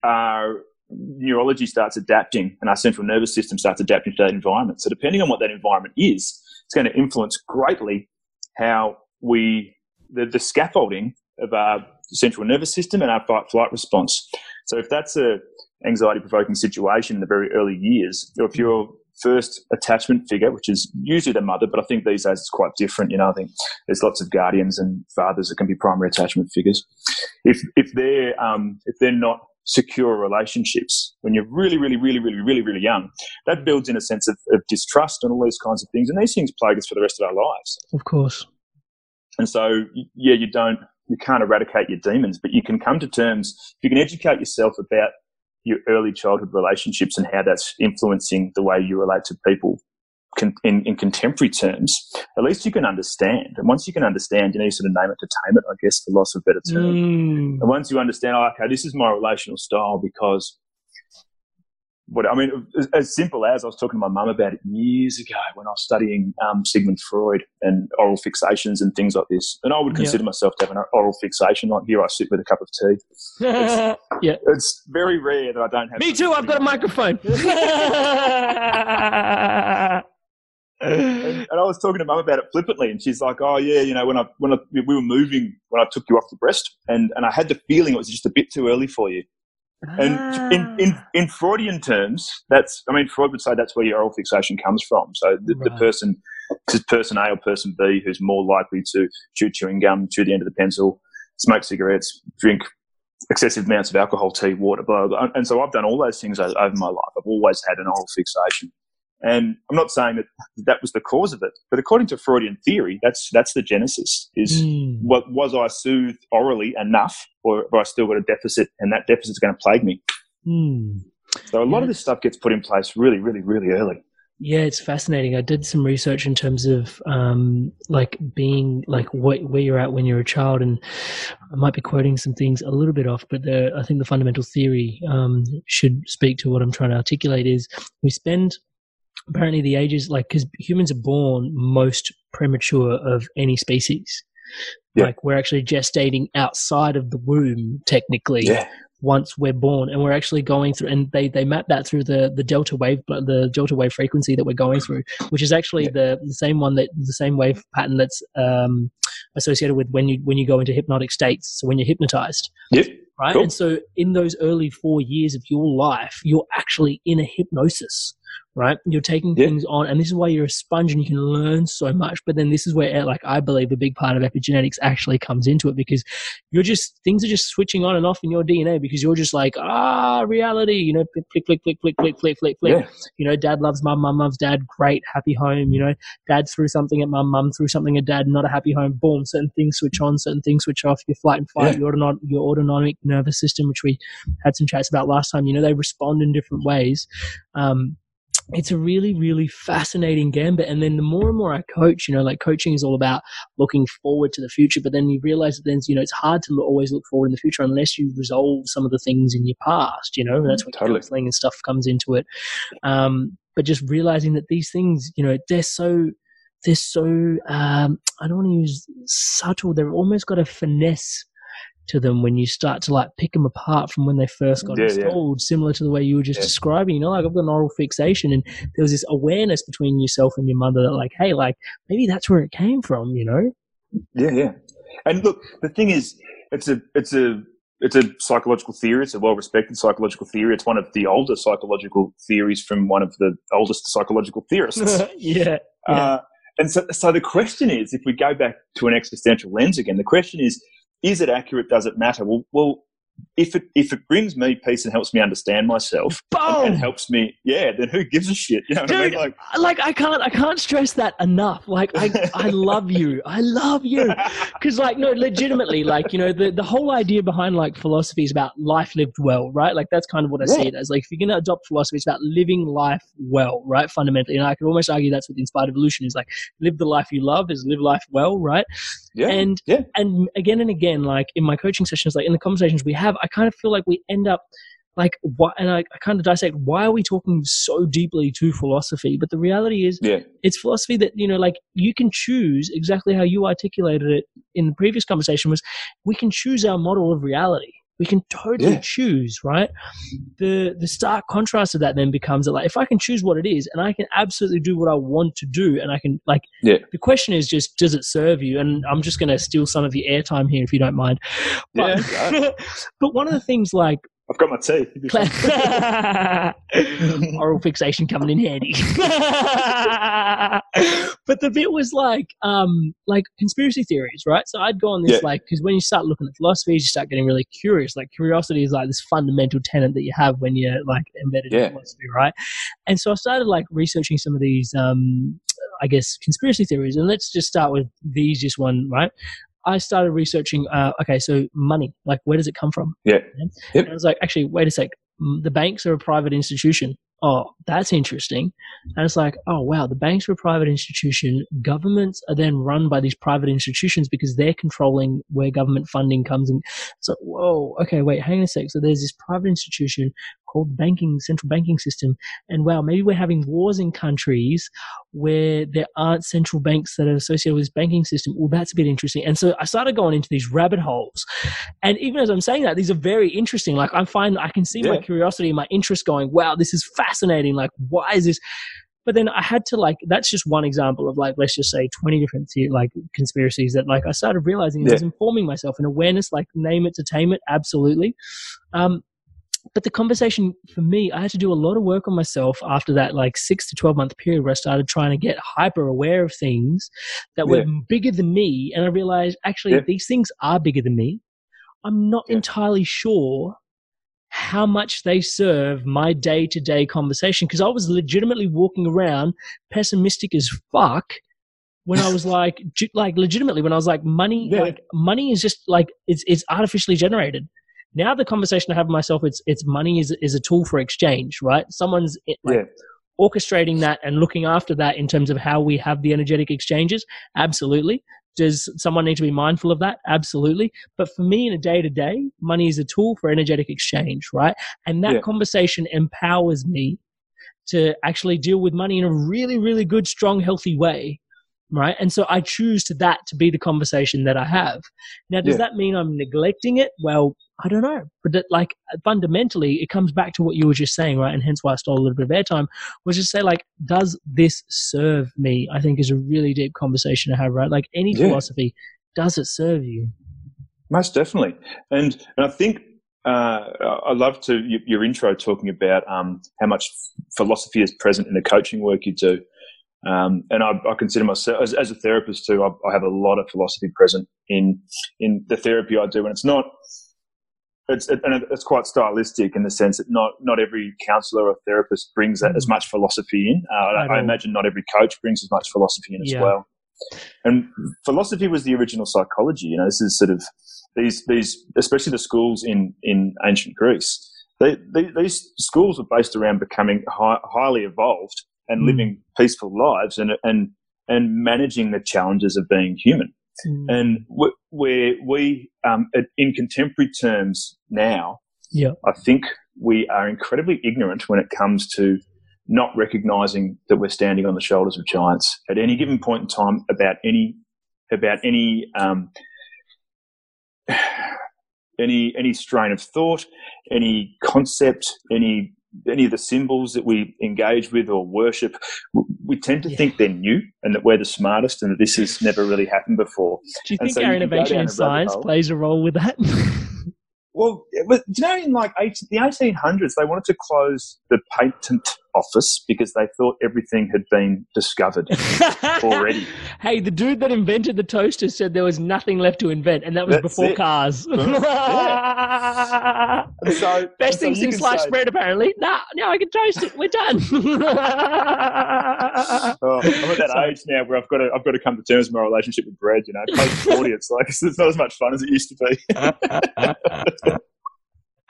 our neurology starts adapting and our central nervous system starts adapting to that environment. So depending on what that environment is it's going to influence greatly how we the, the scaffolding of our central nervous system and our fight flight response. So if that's a anxiety provoking situation in the very early years, or if your first attachment figure, which is usually the mother, but I think these days it's quite different. You know, I think there's lots of guardians and fathers that can be primary attachment figures. If if they're um, if they're not secure relationships when you're really, really, really, really, really, really young, that builds in a sense of, of distrust and all these kinds of things. And these things plague us for the rest of our lives. Of course. And so, yeah, you don't, you can't eradicate your demons, but you can come to terms, If you can educate yourself about your early childhood relationships and how that's influencing the way you relate to people con- in, in contemporary terms, at least you can understand. And once you can understand, you need to sort of name it to tame it, I guess, for loss of a better term. Mm. And once you understand, oh, okay, this is my relational style because what I mean, as, as simple as I was talking to my mum about it years ago when I was studying um, Sigmund Freud and oral fixations and things like this. And I would Yeah. consider myself to have an oral fixation. Like here, I sit with a cup of tea. yeah. It's very rare that I don't have. Me too. I've got a microphone. And, and I was talking to mum about it flippantly, and she's like, "Oh yeah, you know, when I when I, we were moving when I took you off the breast, and and I had the feeling it was just a bit too early for you." And in, ah. in, in Freudian terms, that's, I mean, Freud would say that's where your oral fixation comes from. So the, the person, this is person A or person B who's more likely to chew chewing gum, chew the end of the pencil, smoke cigarettes, drink excessive amounts of alcohol, tea, water, blah, blah. And so I've done all those things over my life. I've always had an oral fixation. And I'm not saying that that was the cause of it, but according to Freudian theory, that's, that's the genesis is Mm. what was I soothed orally enough, or have I still got a deficit, and that deficit is going to plague me? Mm. So a lot of this stuff gets put in place really, really, really early. Yeah, it's fascinating. I did some research in terms of um, like being like what, where you're at when you're a child, and I might be quoting some things a little bit off, but the, I think the fundamental theory um, should speak to what I'm trying to articulate. Is we spend apparently the ages like because humans are born most premature of any species. Yeah. Like we're actually gestating outside of the womb, technically yeah. once we're born and we're actually going through and they they map that through the the delta wave the delta wave frequency that we're going through which is actually the the same one that the same wave pattern that's um associated with when you when you go into hypnotic states so when you're hypnotized Yep. right Cool. and so in those early 4 years of your life you're actually in a hypnosis right you're taking Yeah. things on and this is why you're a sponge and you can learn so much but then this is where like i believe a big part of epigenetics actually comes into it because you're just things are just switching on and off in your dna because you're just like ah reality you know flick flick flick flick flick flick flick flick Yeah. you know dad loves mum mum loves dad great happy home you know dad threw something at mum mum threw something at dad not a happy home boom certain things switch on certain things switch off your flight and fight Yeah. your autonomic your autonomic nervous system which we had some chats about last time you know they respond in different ways um it's a really really fascinating gambit and then the more and more i coach you know like coaching is all about looking forward to the future but then you realize that then you know it's hard to always look forward in the future unless you resolve some of the things in your past you know and that's where Totally. counseling and stuff comes into it um but just realizing that these things you know they're so they're so um i don't want to use subtle they've almost got a finesse to them when you start to like pick them apart from when they first got Yeah, yeah. installed, similar to the way you were just Yeah. describing. You know, like I've got an oral fixation, and there was this awareness between yourself and your mother that, like, hey, like maybe that's where it came from. You know? Yeah, yeah. And look, the thing is, it's a, it's a, it's a psychological theory. It's a well-respected psychological theory. It's one of the older psychological theories from one of the oldest psychological theorists. yeah. Uh, and so, so the question is, if we go back to an existential lens again, the question is, is it accurate? Does it matter? Well, well, if it if it brings me peace and helps me understand myself and, and, helps me, yeah, then who gives a shit? You know Dude, I mean? like, like, I can't I can't stress that enough. Like I I love you, I love you, because like no, legitimately, like you know the the whole idea behind like philosophy is about life lived well, right? Like that's kind of what I yeah. see it as. Like if you're gonna adopt philosophy, it's about living life well, right? Fundamentally, and I can almost argue that's what the inspired evolution is. Like live the life you love is live life well, right? Yeah. And yeah. and again and again, like in my coaching sessions, like in the conversations we have, I kind of feel like we end up like what and I, I, kind of dissect why are we talking so deeply to philosophy but the reality is yeah. it's philosophy that you know like you can choose exactly how you articulated it in the previous conversation was we can choose our model of reality we can totally yeah. choose right the the stark contrast of that then becomes that like if i can choose what it is and i can absolutely do what i want to do and i can like yeah. the question is just does it serve you and i'm just going to steal some of the airtime here if you don't mind but, yeah, but one of the things like I've got my tea. Oral fixation coming in handy. but the bit was like, um, like conspiracy theories, right? So I'd go on this yeah. like, because when you start looking at philosophies, you start getting really curious. Like curiosity is like this fundamental tenet that you have when you're like embedded yeah. in philosophy, right? And so I started like researching some of these, um, I guess, conspiracy theories. And let's just start with the easiest one, right? I started researching. Uh, okay, so money, like where does it come from? Yeah. Yep. And I was like, actually, wait a sec. The banks are a private institution oh, that's interesting. And it's like, oh, wow, the banks are a private institution. Governments are then run by these private institutions because they're controlling where government funding comes in. So, whoa, okay, wait, hang on a sec. So there's this private institution called the banking, central banking system. And wow, maybe we're having wars in countries where there aren't central banks that are associated with this banking system. Well, that's a bit interesting. And so I started going into these rabbit holes. And even as I'm saying that, these are very interesting. Like I find I can see yeah. my curiosity and my interest going, wow, this is fascinating. Like, why is this? But then I had to like, that's just one example of like, let's just say 20 different like conspiracies that like I started realizing yeah. I was informing myself and awareness, like name it to tame it. Absolutely. Um, but the conversation for me, I had to do a lot of work on myself after that like six to 12 month period where I started trying to get hyper aware of things that were yeah. bigger than me. And I realized actually yeah. these things are bigger than me. I'm not yeah. entirely sure how much they serve my day to day conversation because I was legitimately walking around pessimistic as fuck when I was like, like legitimately when I was like, money, like money is just like it's it's artificially generated. Now the conversation I have with myself, it's it's money is is a tool for exchange, right? Someone's eh, like, yeah. orchestrating that and looking after that in terms of how we have the energetic exchanges. Absolutely. Does someone need to be mindful of that? Absolutely. But for me, in a day to day, money is a tool for energetic exchange, right? And that yeah. conversation empowers me to actually deal with money in a really, really good, strong, healthy way right? And so I choose to that to be the conversation that I have. Now, does yeah. that mean I'm neglecting it? Well, I don't know, but that, like fundamentally, it comes back to what you were just saying, right? And hence why I stole a little bit of airtime was just say like, does this serve me? I think is a really deep conversation to have, right? Like any yeah. philosophy, does it serve you? Most definitely, and and I think uh, I love to your intro talking about um, how much philosophy is present in the coaching work you do. Um, and I, I, consider myself as, as, a therapist too. I, I, have a lot of philosophy present in in the therapy I do, and it's not. It's it, and it's quite stylistic in the sense that not not every counselor or therapist brings that, as mm. much philosophy in. Uh, I, I, imagine not every coach brings as much philosophy in as yeah. well. And philosophy was the original psychology. You know, this is sort of these these especially the schools in in ancient Greece. They, they, these schools were based around becoming high, highly evolved and mm. living peaceful lives and and and managing the challenges of being human. Mm. And where we, um, in contemporary terms now, yeah. I think we are incredibly ignorant when it comes to not recognizing that we're standing on the shoulders of giants at any given point in time about any about any um, any any strain of thought, any concept, any any of the symbols that we engage with or worship, we tend to yeah. think they're new and that we're the smartest and that this has never really happened before. Do you think so our you innovation in science plays a role with that? well, you know, in like 18, the 1800s, they wanted to close the patent office because they thought everything had been discovered already. hey, the dude that invented the toaster said there was nothing left to invent, and that was That's before it. cars. Yeah. So, Best so thing since sliced say- bread, apparently. Nah, now I can toast it. We're done. Oh, I'm at that age now where I've got to I've got to come to terms with my relationship with bread. You know, post forty, it's like it's not as much fun as it used to be.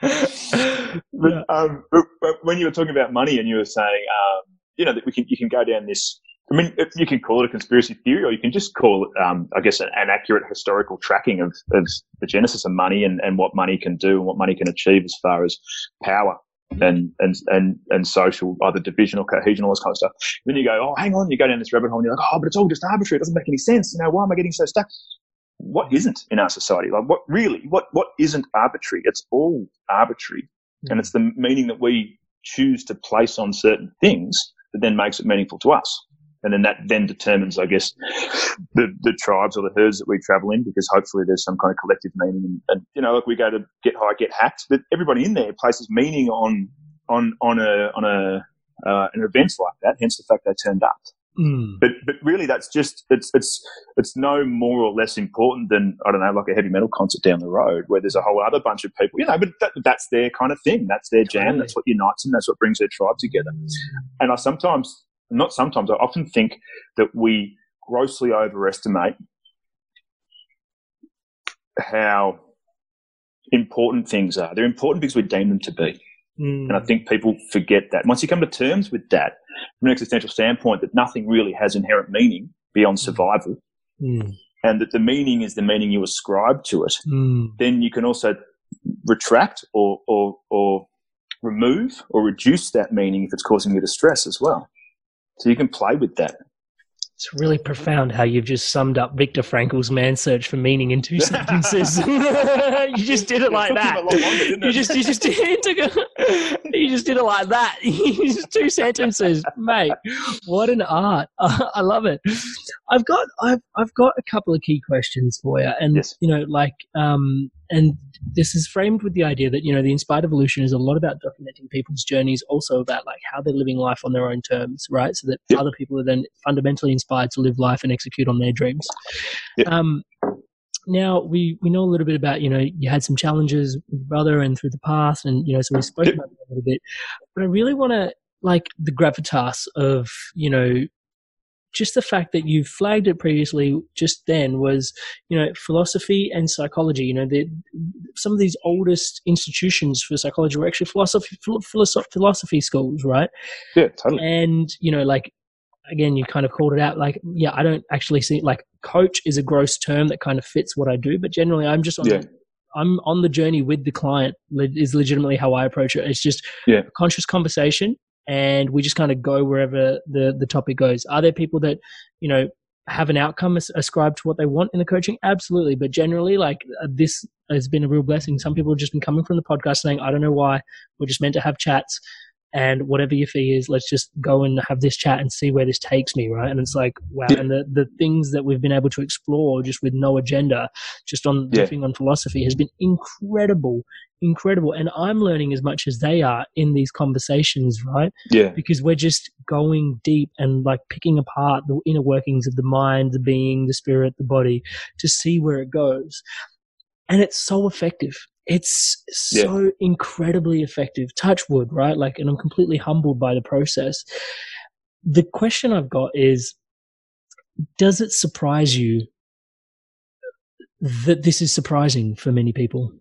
but, um, but, but when you were talking about money and you were saying, um, you know, that we can you can go down this. I mean, if you can call it a conspiracy theory, or you can just call it, um, I guess, an, an accurate historical tracking of, of the genesis of money and, and what money can do and what money can achieve as far as power and and and and social, either division or cohesion, all this kind of stuff. Then you go, oh, hang on, you go down this rabbit hole, and you're like, oh, but it's all just arbitrary. It doesn't make any sense. You know, why am I getting so stuck? What isn't in our society? Like, what really? What what isn't arbitrary? It's all arbitrary, and it's the meaning that we choose to place on certain things that then makes it meaningful to us. And then that then determines, I guess, the, the tribes or the herds that we travel in, because hopefully there's some kind of collective meaning. And, and you know, like we go to get high, get hacked, but everybody in there places meaning on on on a on a uh, an events like that. Hence the fact they turned up. Mm. But but really, that's just it's it's it's no more or less important than I don't know, like a heavy metal concert down the road where there's a whole other bunch of people, you know. But that, that's their kind of thing. That's their jam. Totally. That's what unites them. That's what brings their tribe together. And I sometimes, not sometimes, I often think that we grossly overestimate how important things are. They're important because we deem them to be. Mm. And I think people forget that. Once you come to terms with that, from an existential standpoint, that nothing really has inherent meaning beyond survival, Mm. and that the meaning is the meaning you ascribe to it, Mm. then you can also retract or, or, or remove or reduce that meaning if it's causing you distress as well. So you can play with that. It's really profound how you've just summed up Viktor Frankl's man search for meaning in two sentences. you just did it like that. longer, You just, you just did, it a- you just did it like that. just two sentences, mate. What an art! I love it. I've got, I've, I've got a couple of key questions for you, and Yes. you know, like, um, and this is framed with the idea that you know the inspired evolution is a lot about documenting people's journeys, also about like how they're living life on their own terms, right? So that Yep. other people are then fundamentally inspired to live life and execute on their dreams. Yep. Um, now we we know a little bit about you know you had some challenges with your brother and through the past, and you know so we spoke Yep. about that a little bit, but I really want to like the gravitas of you know just the fact that you flagged it previously just then was you know philosophy and psychology you know the, some of these oldest institutions for psychology were actually philosophy philosophy, philosophy schools right Yeah, totally. and you know like again you kind of called it out like yeah i don't actually see like coach is a gross term that kind of fits what i do but generally i'm just on Yeah. i'm on the journey with the client is legitimately how i approach it it's just Yeah. a conscious conversation and we just kind of go wherever the the topic goes. Are there people that you know have an outcome as- ascribed to what they want in the coaching? Absolutely. But generally like uh, this has been a real blessing. Some people have just been coming from the podcast saying i don't know why. We're just meant to have chats and whatever your fee is, let's just go and have this chat and see where this takes me, right? And it's like, wow. Yeah. And the, the things that we've been able to explore just with no agenda, just on Yeah. on philosophy has been incredible, incredible. And I'm learning as much as they are in these conversations, right? Yeah. Because we're just going deep and like picking apart the inner workings of the mind, the being, the spirit, the body to see where it goes. And it's so effective. It's so incredibly effective. Touch wood, right? Like, and I'm completely humbled by the process. The question I've got is Does it surprise you that this is surprising for many people?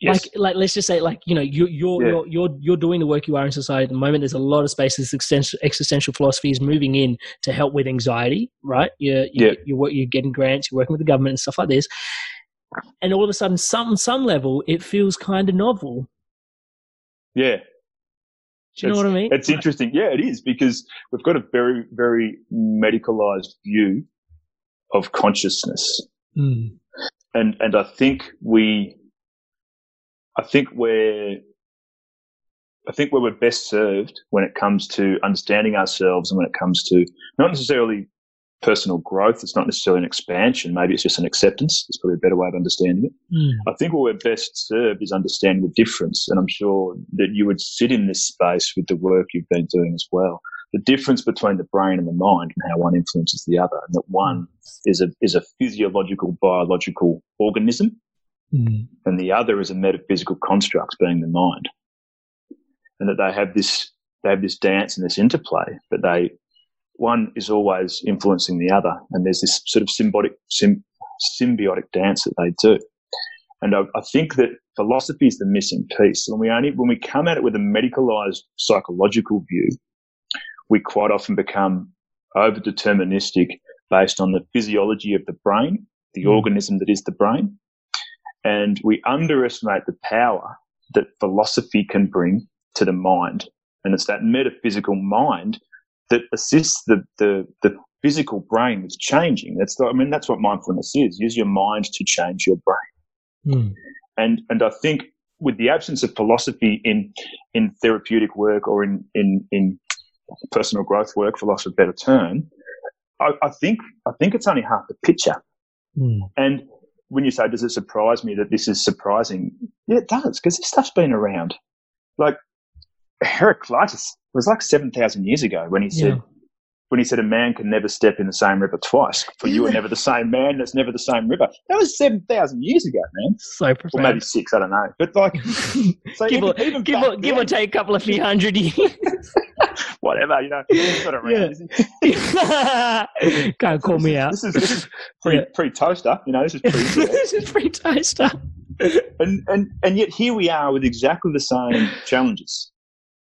Yes. Like, like, let's just say, like, you know, you're you're, Yeah. you're you're you're doing the work you are in society at the moment. There's a lot of spaces. Existential, existential philosophy is moving in to help with anxiety, right? You're you, Yeah. you're, you're getting grants, you're working with the government and stuff like this. And all of a sudden, some some level, it feels kind of novel. yeah. Do you know what I mean? It's interesting. Yeah, it is because we've got a very, very medicalized view of consciousness. Mm. And, and I think we, I think we're, I think where we're best served when it comes to understanding ourselves and when it comes to not necessarily personal growth. It's not necessarily an expansion. Maybe it's just an acceptance. It's probably a better way of understanding it. Mm. I think what we're best served is understanding the difference. And I'm sure that you would sit in this space with the work you've been doing as well. The difference between the brain and the mind and how one influences the other. And that one is a, is a physiological, biological organism. Mm. And the other is a metaphysical construct being the mind. And that they have this, they have this dance and this interplay, but they, one is always influencing the other. And there's this sort of symbiotic, sym, symbiotic dance that they do. And I, I, think that philosophy is the missing piece. When we only, when we come at it with a medicalized psychological view, we quite often become over deterministic based on the physiology of the brain, the mm. organism that is the brain. And we underestimate the power that philosophy can bring to the mind. And it's that metaphysical mind that assists the, the, the physical brain with changing. That's the, I mean, that's what mindfulness is. Use your mind to change your brain. Mm. And, and I think with the absence of philosophy in, in therapeutic work or in, in, in personal growth work, for loss of a better term, I, I think, I think it's only half the picture. Mm. And when you say, does it surprise me that this is surprising? Yeah, it does, because this stuff's been around. Like Heraclitus was like 7,000 years ago when he said, Yeah. when he said a man can never step in the same river twice. For you are never the same man, that's never the same river. That was 7,000 years ago, man. So Or profound. maybe six, I don't know. But like, so give, even, or, even give, or, give or take a couple of few hundred years. whatever, you know, around. Yeah. Can't call me out. This is, this is pre, Yeah. pre-toaster, you know, this is pre this is free toaster. and, and, and yet here we are with exactly the same challenges.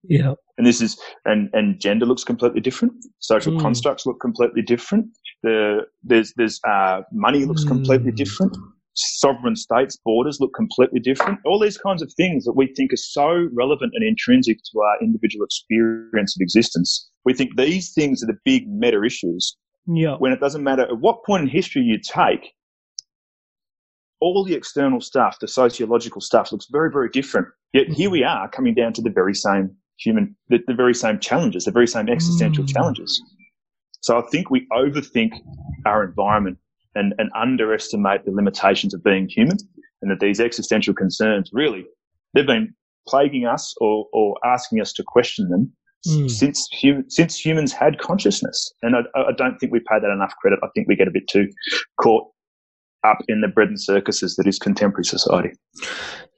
Yeah. and this is and and gender looks completely different social Mm. constructs look completely different the there's there's uh money looks completely Mm. different sovereign states borders look completely different all these kinds of things that we think are so relevant and intrinsic to our individual experience of existence we think these things are the big meta issues Yeah. when it doesn't matter at what point in history you take all the external stuff the sociological stuff looks very very different yet here we are coming down to the very same human the, the very same challenges the very same existential Mm. challenges so i think we overthink our environment and, and underestimate the limitations of being human and that these existential concerns really they've been plaguing us or, or asking us to question them Mm. since hum- since humans had consciousness and I, I don't think we pay that enough credit i think we get a bit too caught up in the bread and circuses that is contemporary society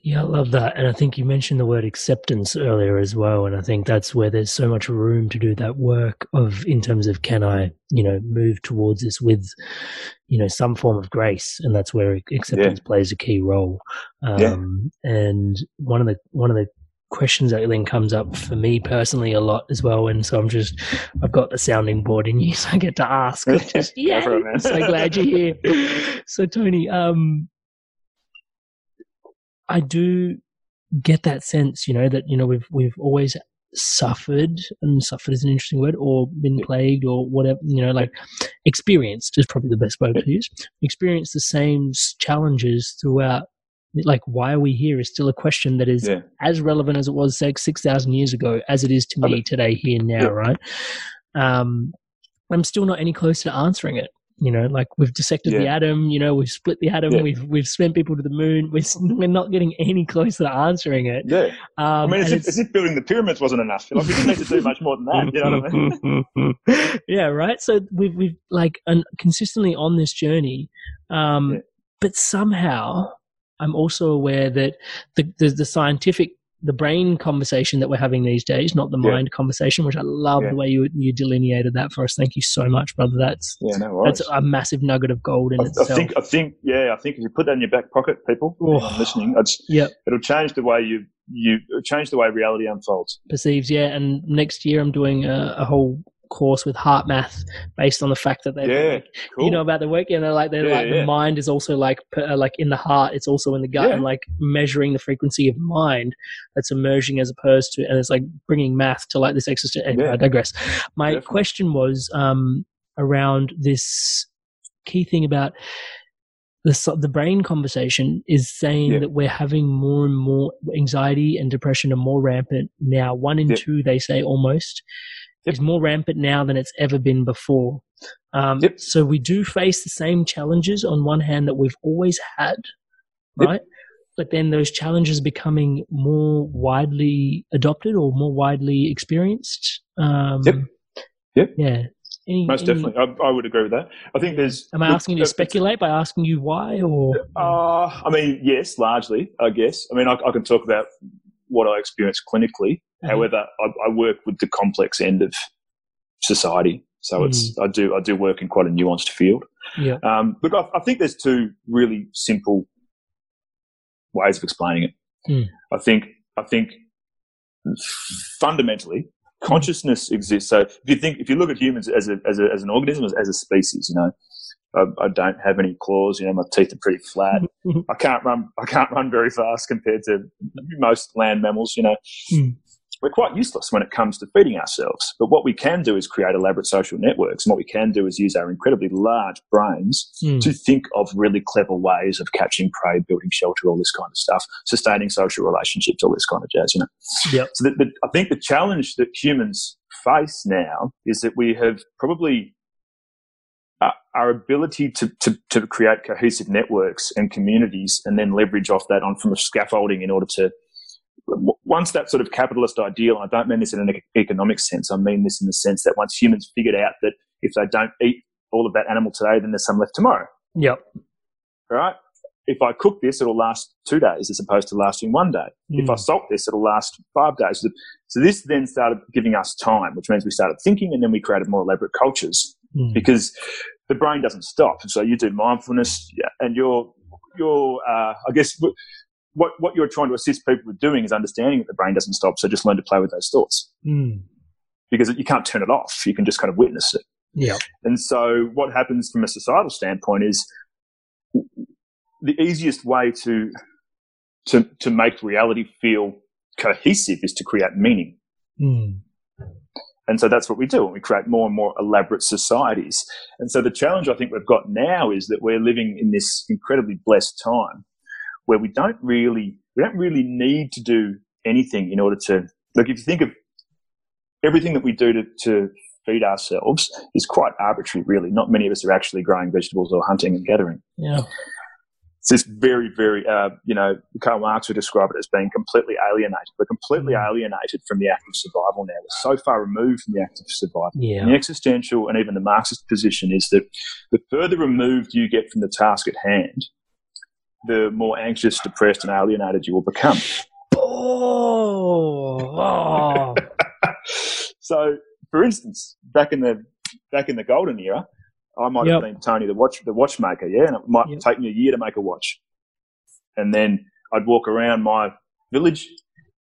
Yeah, I love that. And I think you mentioned the word acceptance earlier as well. And I think that's where there's so much room to do that work of in terms of can I, you know, move towards this with, you know, some form of grace. And that's where acceptance plays a key role. Yeah. Um, and one of the, one of the, questions that then comes up for me personally a lot as well and so i'm just i've got the sounding board in you so i get to ask just yeah for it, man. so glad you're here so tony um I do get that sense, you know, that you know we've we've always suffered, and suffered is an interesting word, or been plagued, or whatever, you know, like experienced is probably the best word to use. Experienced the same challenges throughout. Like, why are we here is still a question that is Yeah. as relevant as it was, say, six thousand years ago, as it is to me today, here now, Yeah. right? Um, I'm still not any closer to answering it. You know, like we've dissected the atom. You know, we've split the atom. Yeah. We've we've sent people to the moon. We're we're not getting any closer to answering it. yeah i Um, mean as and if, as if building the pyramids wasn't enough like we didn't need to do much more than that you know what i mean yeah, right. So we've we've like un- consistently on this journey, um, Yeah. but somehow I'm also aware that the, the the scientific the brain conversation that we're having these days, not the Yeah. mind conversation, which I love Yeah. the way you you delineated that for us. Thank you so much, brother. That's yeah no that's a massive nugget of gold in I, I think I think yeah, I think if you put that in your back pocket, people Oh. listening, it's, Yep. it'll change the way you you change the way reality unfolds. perceives yeah and next year i'm doing a, a whole course with HeartMath based on the fact that they Yeah, like, cool. you know about the work and they're like they're Yeah, like yeah. the mind is also like uh, like in the heart it's also in the gut and like measuring the frequency of mind that's emerging as opposed to and it's like bringing math to like this existential anyway, i digress my Definitely. question was um around this key thing about the the brain conversation is saying Yeah. that we're having more and more anxiety and depression are more rampant now. One in Yeah. two, they say almost, is more rampant now than it's ever been before. Um, Yep. So we do face the same challenges on one hand that we've always had, Yep. right? But then those challenges becoming more widely adopted or more widely experienced. Um, Yep. Yep. Yeah. Any, Most any- definitely, I, I would agree with that. I think there's. Am I asking you to uh, speculate by asking you why or? Uh, I mean, yes, largely, I guess. I mean, I, I can talk about what I experience clinically. Mhm. However, I, I work with the complex end of society, so it's I do I do work in quite a nuanced field. Yeah. Um, look, I, I think there's two really simple ways of explaining it. Hmm. I think I think fundamentally consciousness exists. So if you think if you look at humans as a, as, a, as an organism as, as a species, you know, I, I don't have any claws. You know, my teeth are pretty flat. I can't run. I can't run very fast compared to most land mammals. You know, Hmm. We're quite useless when it comes to feeding ourselves. But what we can do is create elaborate social networks, and what we can do is use our incredibly large brains Hmm. to think of really clever ways of catching prey, building shelter, all this kind of stuff, sustaining social relationships, all this kind of jazz. You know. Yep. So the, the, I think the challenge that humans face now is that we have probably uh, our ability to, to, to create cohesive networks and communities and then leverage off that on from a scaffolding in order to once that sort of capitalist ideal, and I don't mean this in an economic sense, I mean this in the sense that once humans figured out that if they don't eat all of that animal today, then there's some left tomorrow, Yep. right? If I cook this, it'll last two days as opposed to lasting one day. If I Mm. salt this, it'll last five days. So- this then started giving us time, which means we started thinking and then we created more elaborate cultures Mm. because the brain doesn't stop. So you do mindfulness and you're, you're uh, I guess, what, what you're trying to assist people with doing is understanding that the brain doesn't stop. So just learn to play with those thoughts Mm. because you can't turn it off. You can just kind of witness it. Yep. And so what happens from a societal standpoint is the easiest way to to to make reality feel cohesive is to create meaning. Mm. And so that's what we do. We create more and more elaborate societies. And so the challenge I think we've got now is that we're living in this incredibly blessed time where we don't really we don't really need to do anything in order to look. if you think of everything that we do to, to feed ourselves is quite arbitrary really. Not many of us are actually growing vegetables or hunting and gathering. Yeah. It's this very, very, uh, you know, Karl Marx would describe it as being completely alienated. We're completely alienated from the act of survival now. We're so far removed from the act of survival. Yeah. And the existential and even the Marxist position is that the further removed you get from the task at hand, the more anxious, depressed, and alienated you will become. Oh. oh. so, for instance, back in the back in the golden era, I might Yep. have been Tony the watch the watchmaker, yeah, and it might Yep. take me a year to make a watch, and then I'd walk around my village,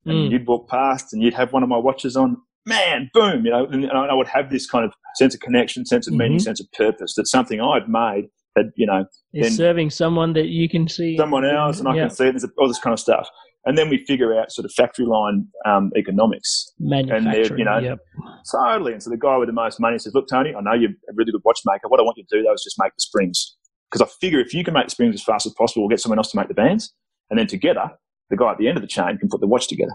and Mm. you'd walk past, and you'd have one of my watches on. Man, boom, you know, and I would have this kind of sense of connection, sense of meaning, Mhm. sense of purpose. That something I'd made had, you know, Is serving someone that you can see. someone else, and I Yeah. can see. There's all this kind of stuff, and then we figure out sort of factory line um, economics. manufacturing. And you know, yep. Totally. And so the guy with the most money says, Look, Tony, I know you're a really good watchmaker. What I want you to do, though, is just make the springs. Because I figure if you can make the springs as fast as possible, we'll get someone else to make the bands. And then together, the guy at the end of the chain can put the watch together.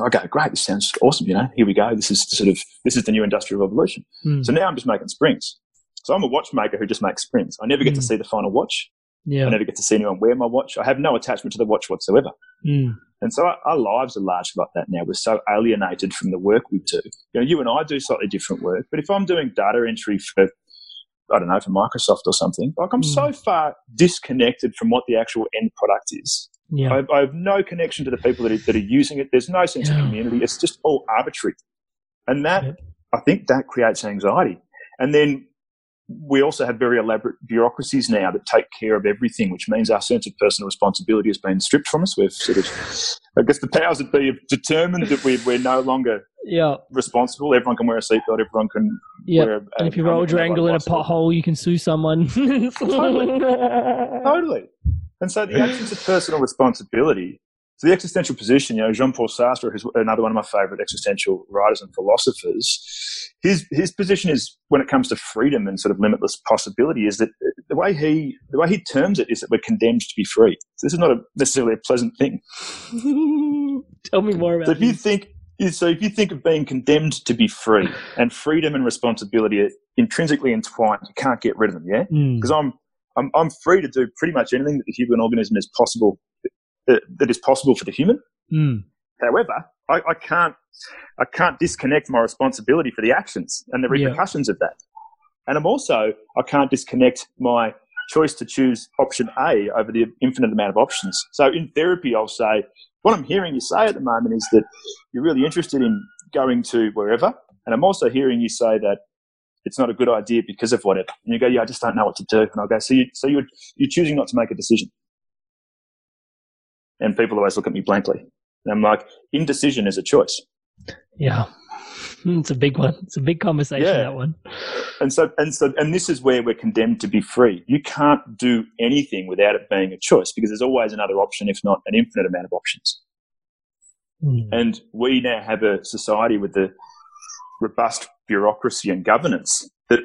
Okay, great. This sounds awesome. You know, here we go. This is sort of, this is the new industrial revolution. Mm. So now I'm just making springs. So I'm a watchmaker who just makes springs. I never get to Mm. see the final watch. Yeah. I never get to see anyone wear my watch. I have no attachment to the watch whatsoever. Mm. And so our, our lives are largely like that now. We're so alienated from the work we do. You know, you and I do slightly different work, but if I'm doing data entry for, I don't know, for Microsoft or something, like I'm so far disconnected from what the actual end product is. Yeah. I, I have no connection to the people that are, that are using it. There's no sense Yeah. of community. It's just all arbitrary. And that, Yep. I think that creates anxiety. And then we also have very elaborate bureaucracies now that take care of everything, which means our sense of personal responsibility has been stripped from us. We've sort of, I guess the powers that be have determined that we're, we're no longer yeah. responsible. Everyone can wear a seatbelt. Everyone can Yeah. wear a, And if you a roll your ankle in a pothole, you can sue someone. totally. Totally. And so the absence of personal responsibility. So the existential position, you know, Jean-Paul Sartre, who's another one of my favourite existential writers and philosophers, his his position is when it comes to freedom and sort of limitless possibility is that the way he the way he terms it is that we're condemned to be free. So this is not a, necessarily a pleasant thing. Tell me more about So if you think so if you think of being condemned to be free and freedom and responsibility are intrinsically entwined, you can't get rid of them, yeah? Because Mm. I'm, I'm I'm free to do pretty much anything that the human organism is possible that, that is possible for the human. Mm. However, I, I can't I can't disconnect my responsibility for the actions and the Yeah. repercussions of that. And I'm also I can't disconnect my choice to choose option A over the infinite amount of options. So in therapy, I'll say what I'm hearing you say at the moment is that you're really interested in going to wherever, and I'm also hearing you say that it's not a good idea because of whatever. And you go, yeah, I just don't know what to do. And I'll go, so you so you're you're choosing not to make a decision. And people always look at me blankly. And I'm like, indecision is a choice. Yeah. It's a big one. It's a big conversation, Yeah. that one. And so, and so, and this is where we're condemned to be free. You can't do anything without it being a choice because there's always another option, if not an infinite amount of options. Mm. And we now have a society with the robust bureaucracy and governance that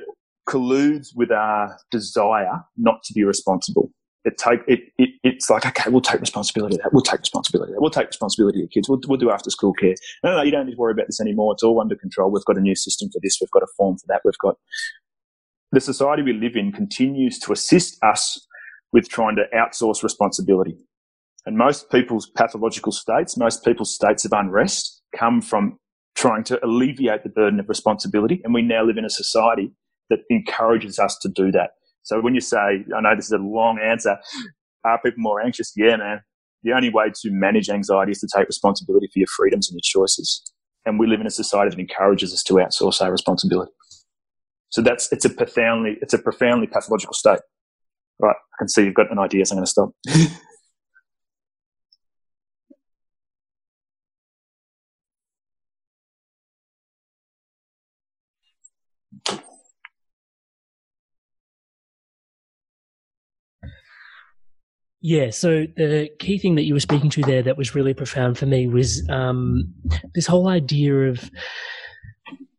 colludes with our desire not to be responsible. It take it, it it's like okay, we'll take responsibility. of That we'll take responsibility. of That we'll take responsibility of kids. We'll, we'll do after school care. No, no, you don't need to worry about this anymore. It's all under control. We've got a new system for this. We've got a form for that. We've got the society we live in continues to assist us with trying to outsource responsibility. And most people's pathological states, most people's states of unrest come from trying to alleviate the burden of responsibility. And we now live in a society that encourages us to do that. So when you say, I know this is a long answer, are people more anxious? Yeah, man. The only way to manage anxiety is to take responsibility for your freedoms and your choices. And we live in a society that encourages us to outsource our responsibility. So that's, it's a profoundly, it's a profoundly pathological state. Right. I can see you've got an idea, so I'm going to stop. Yeah, so the key thing that you were speaking to there that was really profound for me was um, this whole idea of.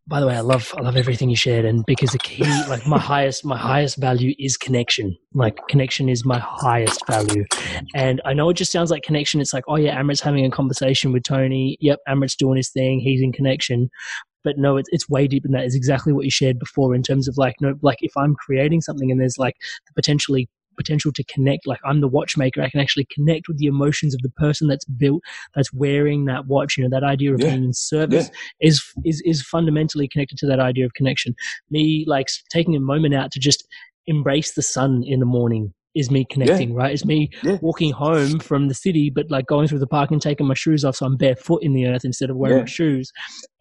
By the way, I love I love everything you shared, and because the key, like my highest my highest value is connection. Like connection is my highest value, and I know it just sounds like connection. It's like, oh yeah, Amrit's having a conversation with Tony. Yep, Amrit's doing his thing. He's in connection but no, it's it's way deeper than that. It's exactly what you shared before in terms of like no, like if I'm creating something and there's like the potentially potential to connect, like I'm the watchmaker, I can actually connect with the emotions of the person that's built, that's wearing that watch. You know, that idea of Yeah. being in service is is is fundamentally connected to that idea of connection. Me like taking a moment out to just embrace the sun in the morning is me connecting, right? It's me Yeah. walking home from the city, but like going through the park and taking my shoes off so I'm barefoot in the earth instead of wearing Yeah. my shoes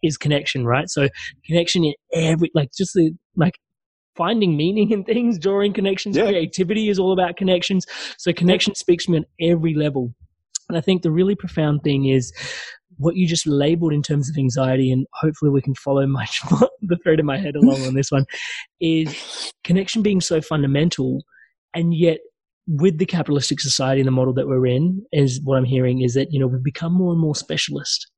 is connection, right? So connection in every like just the like finding meaning in things, drawing connections, Yeah. creativity is all about connections. So connection speaks to me on every level. And I think the really profound thing is what you just labeled in terms of anxiety, and hopefully we can follow my the thread in my head along on this one, is connection being so fundamental, and yet with the capitalistic society and the model that we're in, is what I'm hearing is that you know we've become more and more specialist.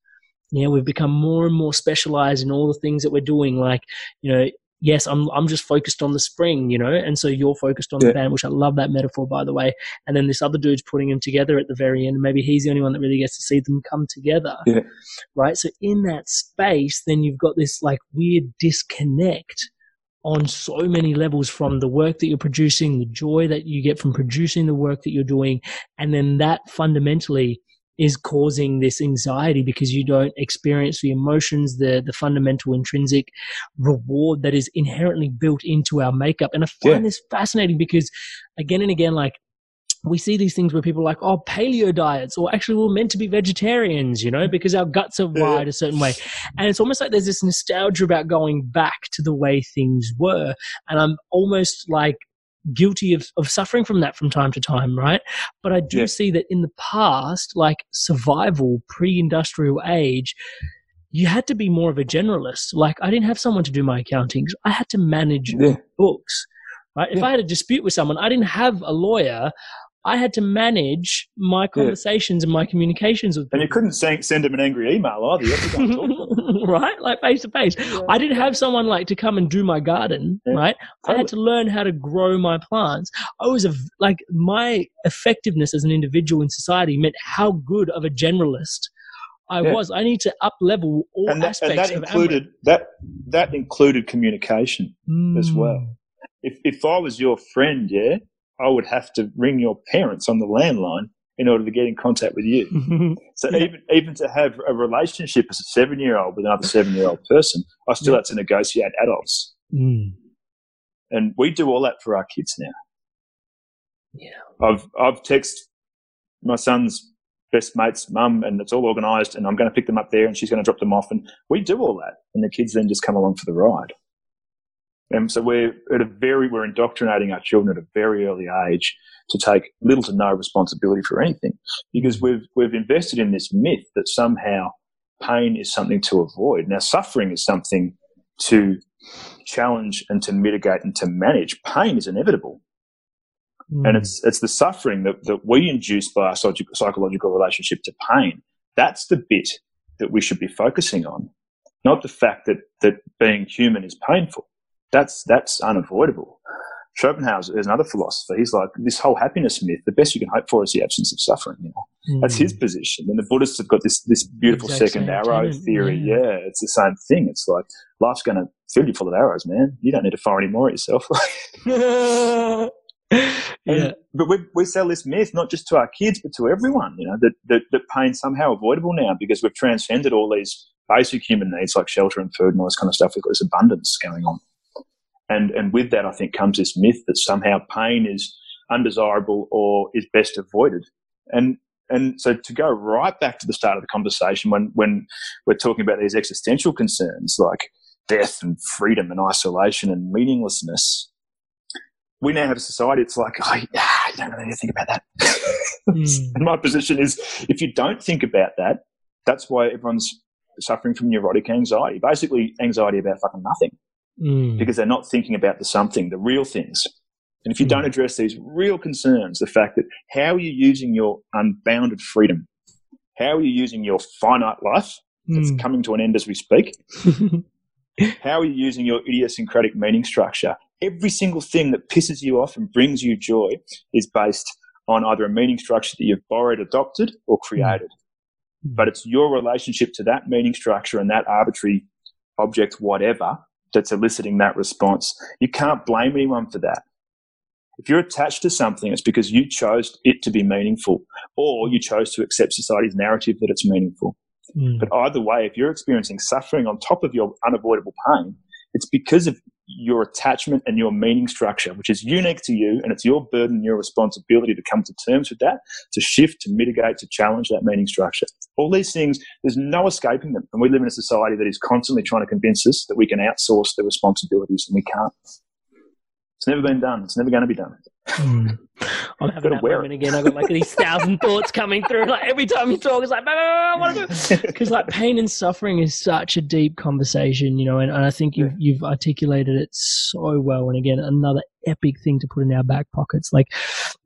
Yeah, we've become more and more specialized in all the things that we're doing. Like, you know, yes, I'm I'm just focused on the spring, you know, and so you're focused on Yeah. the band, which I love that metaphor, by the way. And then this other dude's putting them together at the very end. Maybe he's the only one that really gets to see them come together, Yeah. right? So in that space, then you've got this like weird disconnect on so many levels from the work that you're producing, the joy that you get from producing the work that you're doing, and then that fundamentally is causing this anxiety because you don't experience the emotions, the the fundamental intrinsic reward that is inherently built into our makeup. And I find Yeah. this fascinating because again and again, like we see these things where people are like, oh, paleo diets, or actually we're meant to be vegetarians, you know, because our guts are wired a certain way. And it's almost like there's this nostalgia about going back to the way things were. And I'm almost like guilty of, of suffering from that from time to time, right? But I do Yeah. see that in the past, like survival, pre industrial age, you had to be more of a generalist. Like I didn't have someone to do my accountings. I had to manage Yeah. books. Right? If I had a dispute with someone, I didn't have a lawyer. I had to manage my conversations and my communications with And you couldn't send, send them an angry email either. You had to go and talk to them. right? Like face to face. I didn't have someone like to come and do my garden, Yeah, right? I had to learn how to grow my plants. I was a, like my effectiveness as an individual in society meant how good of a generalist I Yeah. was. I need to up level all and that, aspects and that of included that that included communication Amarin. as well. Mm. If if I was your friend, yeah, I would have to ring your parents on the landline in order to get in contact with you. So Yeah. even even to have a relationship as a seven year old with another seven year old person, I still Yeah. had to negotiate adults. Mm. And we do all that for our kids now. Yeah. I've I've texted my son's best mate's mum and it's all organised and I'm going to pick them up there and she's going to drop them off and we do all that and the kids then just come along for the ride. And so we're at a very we're indoctrinating our children at a very early age to take little to no responsibility for anything because we've we've invested in this myth that somehow pain is something to avoid. Now suffering is something to challenge and to mitigate and to manage. Pain is inevitable Mm. and it's it's the suffering that, that we induce by our psychological relationship to pain. That's the bit that we should be focusing on, not the fact that that being human is painful. That's that's unavoidable. Schopenhauer is another philosopher. He's like this whole happiness myth. The best you can hope for is the absence of suffering. You know, that's his Mm. position. And the Buddhists have got this this beautiful second arrow theory. yeah. Yeah. it's the same thing. It's like life's going to fill you full of arrows, man. You don't need to fire any more at yourself. yeah. And- but we, we sell this myth not just to our kids, but to everyone, you know, that, that, that pain's somehow avoidable now because we've transcended all these basic human needs like shelter and food and all this kind of stuff. We've got this abundance going on. And, and with that, I think comes this myth that somehow pain is undesirable or is best avoided. And, and so to go right back to the start of the conversation when, when we're talking about these existential concerns like death and freedom and isolation and meaninglessness, we now have a society. It's like, oh, yeah, you don't really need to think about that. Mm. and my position is, if you don't think about that, that's why everyone's suffering from neurotic anxiety. Basically, anxiety about fucking nothing Mm. because they're not thinking about the something, the real things. And if you Mm. don't address these real concerns, the fact that how are you using your unbounded freedom? How are you using your finite life that's Mm. coming to an end as we speak? How are you using your idiosyncratic meaning structure? Every single thing that pisses you off and brings you joy is based on either a meaning structure that you've borrowed, adopted, or created. But it's your relationship to that meaning structure and that arbitrary object, whatever, that's eliciting that response. You can't blame anyone for that. If you're attached to something, it's because you chose it to be meaningful, or you chose to accept society's narrative that it's meaningful. Mm. But either way, if you're experiencing suffering on top of your unavoidable pain, it's because of your attachment and your meaning structure, which is unique to you, and it's your burden your responsibility to come to terms with that, to shift, to mitigate, to challenge that meaning structure. All these things, there's no escaping them. And we live in a society that is constantly trying to convince us that we can outsource the responsibilities, and we can't. It's never been done. It's never going to be done. Mm. I'm having that moment again. I've got like these thousand thoughts coming through. Like every time you talk, it's like, "Bah, bah, bah, I want to. Because like pain and suffering is such a deep conversation, you know, and, and I think you've, you've articulated it so well. And again, another epic thing to put in our back pockets. Like,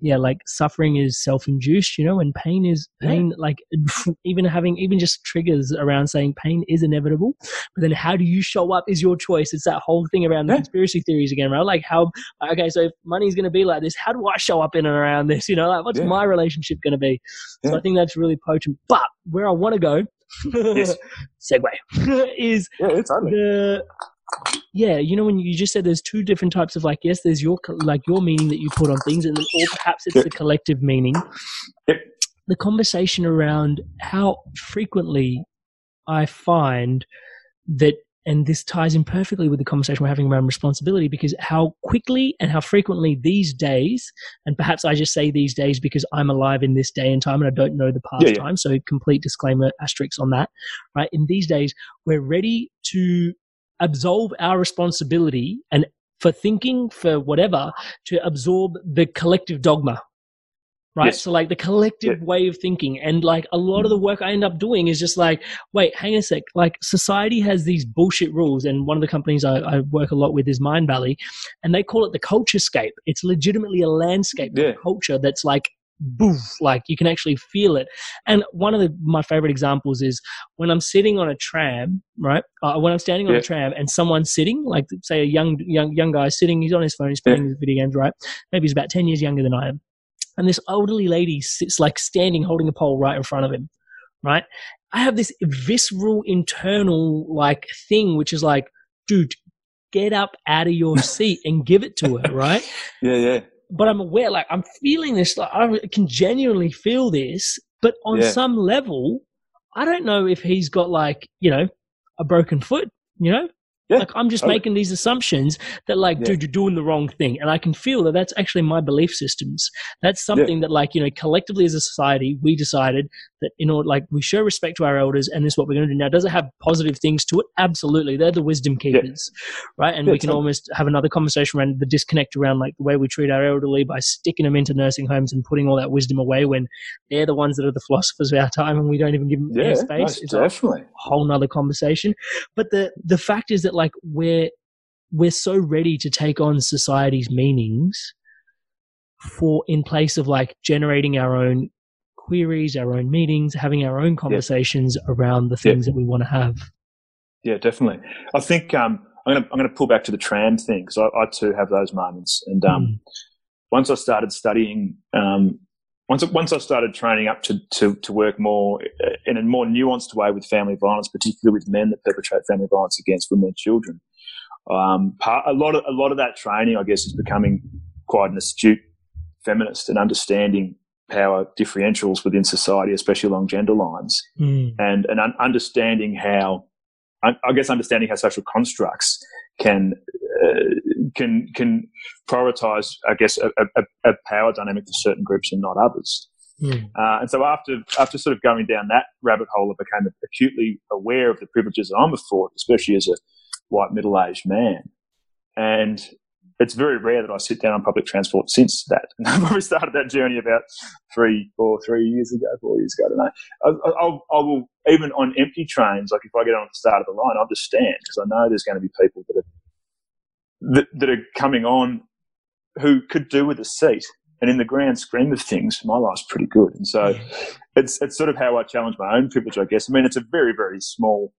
yeah, like suffering is self-induced, you know, and pain is pain, like even having, even just triggers around saying pain is inevitable. But then how do you show up is your choice. It's that whole thing around the Yeah. conspiracy theories again, right? Like how okay, so if money's going to be like this, how do I show up in and around this? You know, like what's Yeah. my relationship going to be? So I think that's really potent. But where I want to go, Yes. segue, is Yeah, the yeah, you know, when you just said there's two different types of like, yes, there's your like your meaning that you put on things, and then or perhaps it's Yep. the collective meaning. Yep. The conversation around how frequently I find that and this ties in perfectly with the conversation we're having around responsibility because how quickly and how frequently these days, and perhaps I just say these days because I'm alive in this day and time and I don't know the past Yeah, yeah. time, so complete disclaimer asterisk on that, right? In these days, we're ready to absolve our responsibility and for thinking, for whatever, to absorb the collective dogma. Right. Yes. So like the collective way of thinking. And like a lot of the work I end up doing is just like, wait, hang a sec. Like society has these bullshit rules. And one of the companies I, I work a lot with is Mindvalley. And they call it the culture scape. It's legitimately a landscape Yeah. of culture that's like boof, like you can actually feel it. And one of the, my favorite examples is when I'm sitting on a tram, right? Uh, when I'm standing on Yeah. a tram and someone's sitting, like say a young young young guy sitting, he's on his phone, he's playing his video games, right? Maybe he's about ten years younger than I am, and this elderly lady sits like standing, holding a pole right in front of him, right? I have this visceral internal like thing, which is like, dude, get up out of your seat and give it to her, right? Yeah, yeah. But I'm aware, like, I'm feeling this, like, I can genuinely feel this, but on Yeah. some level, I don't know if he's got like, you know, a broken foot, you know? Yeah, Like I'm just oh, totally. making these assumptions that like, Yeah. dude, you're doing the wrong thing. And I can feel that that's actually my belief systems. That's something that like, you know, collectively as a society, we decided that, you know, like we show respect to our elders and this is what we're going to do. Now, does it have positive things to it? Absolutely. They're the wisdom keepers, right? And Yeah, we can totally. almost have another conversation around the disconnect around like the way we treat our elderly by sticking them into nursing homes and putting all that wisdom away when they're the ones that are the philosophers of our time and we don't even give them Yeah, space. most It's a definitely. whole nother conversation. But the the fact is that like we're we're so ready to take on society's meanings for in place of like generating our own queries, our own meetings, having our own conversations around the Yeah. things that we want to have. Yeah, definitely. I think um, I'm going to I'm going to pull back to the tram thing because I, I too have those moments. And um, Mm. once I started studying, um, once once I started training up to, to to work more uh, in a more nuanced way with family violence, particularly with men that perpetrate family violence against women and children. Um, part, a lot of a lot of that training, I guess, is becoming quite an astute feminist and understanding power differentials within society, especially along gender lines Mm. and and un- understanding how I I guess understanding how social constructs can uh, can can prioritize I guess a, a, a power dynamic for certain groups and not others. Mm. Uh, and so after after sort of going down that rabbit hole, I became acutely aware of the privileges that I'm afforded, especially as a white middle aged man. And it's very rare that I sit down on public transport since that. And I probably started that journey about three, four, three years ago, four years ago. I don't know. I, I, I'll- I will even on empty trains, like if I get on at the start of the line, I'll just stand because I know there's going to be people that are that, that are coming on who could do with a seat. And in the grand scheme of things, my life's pretty good. And so it's it's sort of how I challenge my own privilege, I guess. I mean, it's a very very small,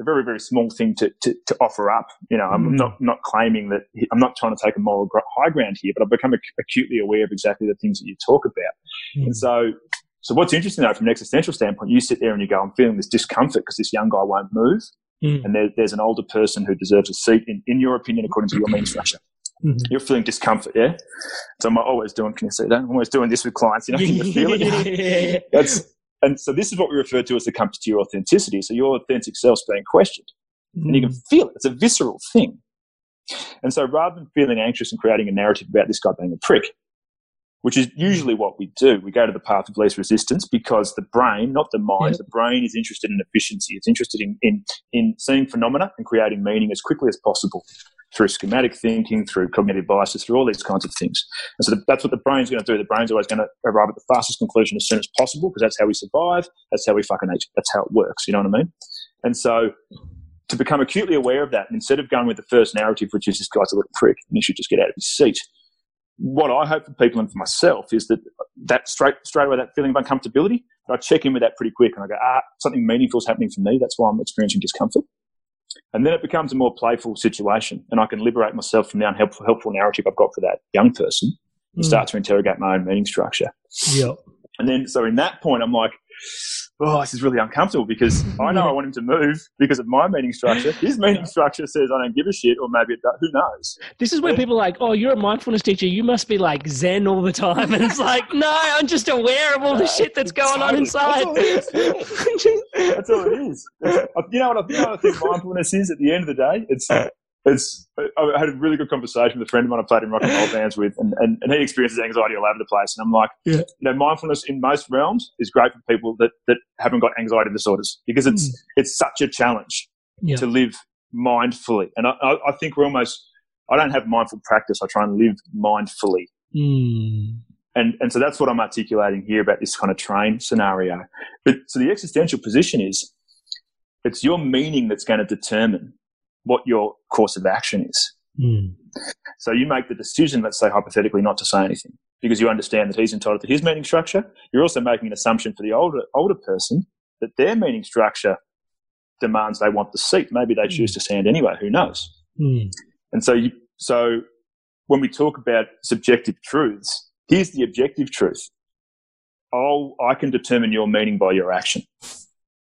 a very very small thing to to, to offer up. You know, I'm Mm. not not claiming that I'm not trying to take a moral high ground here, but I've become ac- acutely aware of exactly the things that you talk about. Mm. And so, so what's interesting though, from an existential standpoint, you sit there and you go, I'm feeling this discomfort because this young guy won't move, Mm. and there, there's an older person who deserves a seat in, in your opinion, according to your means structure. Mhm. You're feeling discomfort, yeah. So I'm always doing. Can you see that? I'm always doing this with clients. You know, can you feel it? That's and so this is what we refer to as the compass to your authenticity. So your authentic self's being questioned, and you can feel it. It's a visceral thing. And so rather than feeling anxious and creating a narrative about this guy being a prick, which is usually hmm. what we do, we go to the path of least resistance because the brain, not the mind, Yeah. the brain is interested in efficiency. It's interested in, in, in seeing phenomena and creating meaning as quickly as possible through schematic thinking, through cognitive biases, through all these kinds of things. And so the, that's what the brain's going to do. The brain's always going to arrive at the fastest conclusion as soon as possible because that's how we survive. That's how we fucking eat. That's how it works. You know what I mean? And so to become acutely aware of that, instead of going with the first narrative, which is this guy's a little prick and he should just get out of his seat, what I hope for people and for myself is that that straight straight away that feeling of uncomfortability, I check in with that pretty quick and I go, ah, something meaningful is happening for me. That's why I'm experiencing discomfort. And then it becomes a more playful situation, and I can liberate myself from the unhelpful helpful narrative I've got for that young person and Mm. start to interrogate my own meaning structure. Yep. And then, so in that point, I'm like, oh, this is really uncomfortable because I know I want him to move because of my meaning structure. His meaning structure says I don't give a shit, or maybe it does. Who knows? This is where people are like, oh, you're a mindfulness teacher. You must be like Zen all the time. And it's like, no, I'm just aware of all the shit that's going on inside. That's all it is. That's- you know what I, you know what I think mindfulness is at the end of the day? It's it's. I had a really good conversation with a friend of mine I played in rock and roll bands with, and, and, and he experiences anxiety all over the place. And I'm like, Yeah. you know, mindfulness in most realms is great for people that, that haven't got anxiety disorders because it's it's such a challenge Yeah. to live mindfully. And I, I, I think we're almost. I don't have mindful practice. I try and live mindfully. Mm. And, and so that's what I'm articulating here about this kind of train scenario. But so the existential position is it's your meaning that's going to determine what your course of action is. Mm. So you make the decision, let's say hypothetically, not to say anything because you understand that he's entitled to his meaning structure. You're also making an assumption for the older older person that their meaning structure demands they want the seat. Maybe they choose to stand anyway. Who knows? Mm. And so, you, so when we talk about subjective truths, here's the objective truth. Oh, I can determine your meaning by your action.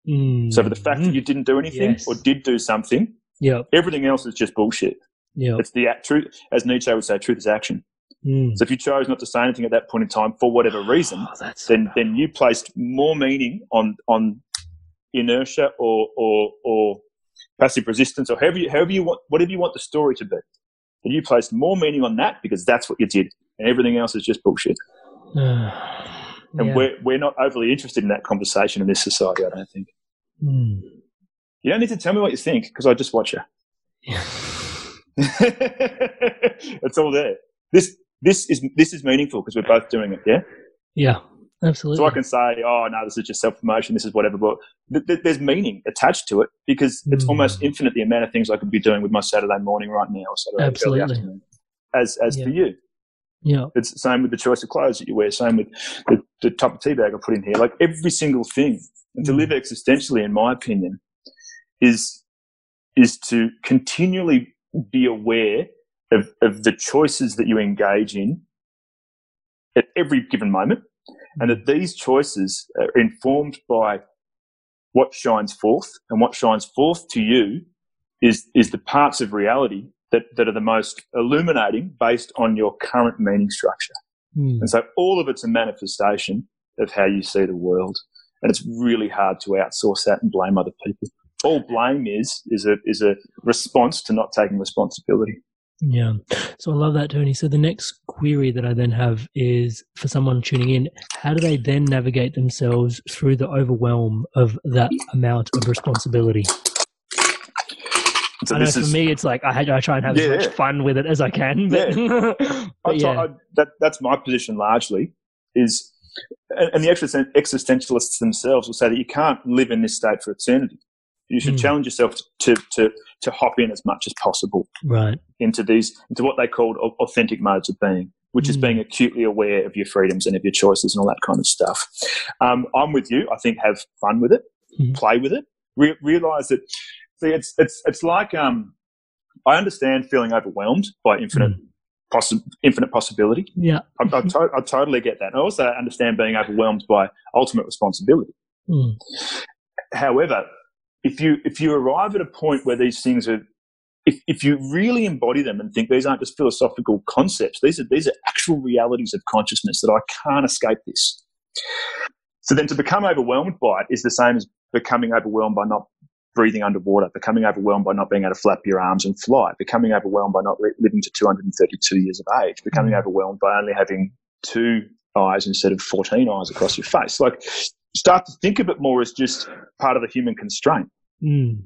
Mm. So for the fact that you didn't do anything Yes. or did do something, Yep. everything else is just bullshit. Yeah. It's the act, truth, as Nietzsche would say, truth is action. Mm. So if you chose not to say anything at that point in time for whatever reason, Oh, that's so then then you placed more meaning on on inertia or or or passive resistance or however you, however you want whatever you want the story to be. Then you placed more meaning on that because that's what you did, and everything else is just bullshit. And Yeah. we're we're not overly interested in that conversation in this society. I don't think. Mm. You don't need to tell me what you think because I just watch you. it's all there. This this is this is meaningful because we're both doing it. Yeah. yeah, absolutely. So I can say, oh no, this is just self promotion. This is whatever. But th- th- there's meaning attached to it because it's Mm. almost infinite the amount of things I could be doing with my Saturday morning right now or Saturday early Absolutely. afternoon. As as Yeah. for you, yeah. it's the same with the choice of clothes that you wear. Same with the, the type of tea bag I put in here. Like every single thing. And to Mm. live existentially, in my opinion, is is to continually be aware of, of the choices that you engage in at every given moment, and that these choices are informed by what shines forth, and what shines forth to you is is the parts of reality that, that are the most illuminating based on your current meaning structure. Mm. And so all of it's a manifestation of how you see the world. And it's really hard to outsource that and blame other people. All blame is is a is a response to not taking responsibility. Yeah. So I love that, Tony. So the next query that I then have is for someone tuning in, how do they then navigate themselves through the overwhelm of that amount of responsibility? So I know for is me, it's like I, I try and have Yeah, as much yeah. fun with it as I can. But, I but yeah. I- that, that's my position largely is, and, and the existentialists themselves will say that you can't live in this state for eternity. You should Hmm. challenge yourself to, to, to hop in as much as possible right. into these, into what they called authentic modes of being, which is Hmm. being acutely aware of your freedoms and of your choices and all that kind of stuff. Um, I'm with you. I think have fun with it, Mhm. play with it, Re- realize that. See, it's it's it's like um, I understand feeling overwhelmed by infinite possi- infinite possibility. Yeah. I, I, to- I totally get that. I also understand being overwhelmed by ultimate responsibility. Mm. However, if you if you arrive at a point where these things are, if, if you really embody them and think these aren't just philosophical concepts, these are these are actual realities of consciousness that I can't escape this. So then, to become overwhelmed by it is the same as becoming overwhelmed by not breathing underwater, becoming overwhelmed by not being able to flap your arms and fly, becoming overwhelmed by not li- living to 232 years of age, becoming mm. overwhelmed by only having two eyes instead of 14 eyes across your face. Like, start to think of it more as just part of the human constraint Mm.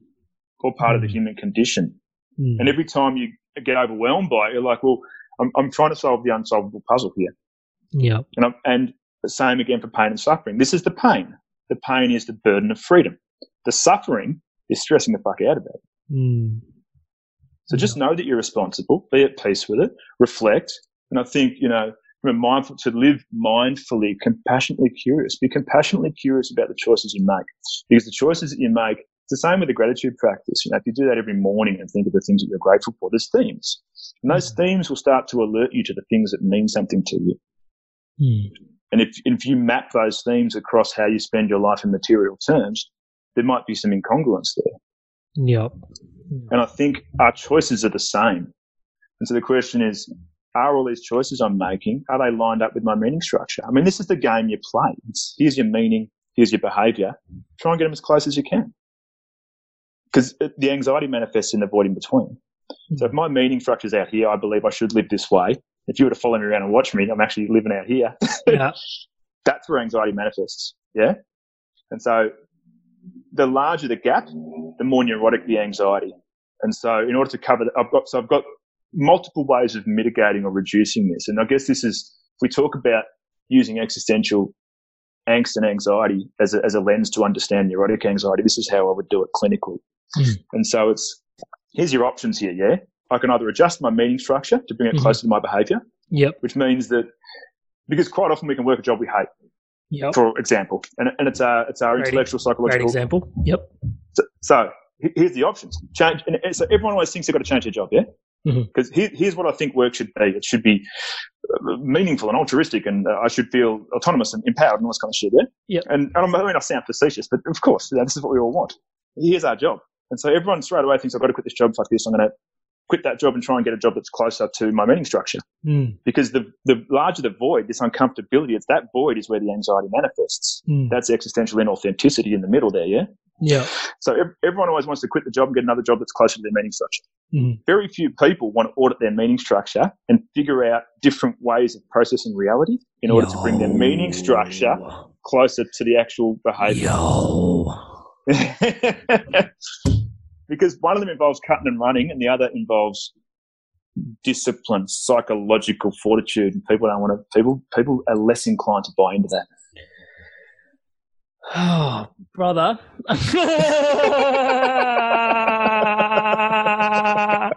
or part of the Mm. human condition. Mm. And every time you get overwhelmed by it, you're like, well, I'm, I'm trying to solve the unsolvable puzzle here. yeah. And, I'm, and the same again for pain and suffering. This is the pain. The pain is the burden of freedom. The suffering is stressing the fuck out about it. Mm. So just know that you're responsible, be at peace with it, reflect. And I think, you know, mindful to live mindfully, compassionately curious. Be compassionately curious about the choices you make. Because the choices that you make, it's the same with the gratitude practice. You know, if you do that every morning and think of the things that you're grateful for, there's themes. And those themes will start to alert you to the things that mean something to you. Mm. And if, if you map those themes across how you spend your life in material terms, there might be some incongruence there. Yep. And I think our choices are the same. And so the question is, are all these choices I'm making, are they lined up with my meaning structure? I mean, this is the game you play. It's, here's your meaning, here's your behavior. Try and get them as close as you can. Because the anxiety manifests in the void in between. So if my meaning structure is out here, I believe I should live this way. If you were to follow me around and watch me, I'm actually living out here. Yeah. That's where anxiety manifests. Yeah. And so the larger the gap, the more neurotic the anxiety. And so in order to cover that, I've got, so I've got multiple ways of mitigating or reducing this. And I guess this is, if we talk about using existential angst and anxiety as a, as a lens to understand neurotic anxiety, this is how I would do it clinically. Mm. And so it's, here's your options here. Yeah. I can either adjust my meaning structure to bring it Mhm. closer to my behavior, Yep. which means that because quite often we can work a job we hate, Yep. for example, and, and it's our, it's our Great- intellectual Great psychological example. Yep. so, so here's the options. Change, and so everyone always thinks they've got to change their job, yeah? Because here, here's what I think work should be. It should be uh, meaningful and altruistic, and uh, I should feel autonomous and empowered and all this kind of shit. Yeah. Yep. And, and I mean, I sound facetious, but of course, you know, this is what we all want. Here's our job, and so everyone straight away thinks I've got to quit this job. Fuck this. I'm going to quit that job and try and get a job that's closer to my meaning structure. Mm, Because the the larger the void, this uncomfortability, it's that void is where the anxiety manifests. mm. That's existential inauthenticity in the middle there. Yeah. Yeah. So ev- everyone always wants to quit the job and get another job that's closer to their meaning structure. Mhm. Very few people want to audit their meaning structure and figure out different ways of processing reality in order to bring their meaning structure closer to the actual behavior. because one of them involves cutting and running, and the other involves discipline, psychological fortitude, and people don't want to. People people are less inclined to buy into that. Oh, brother.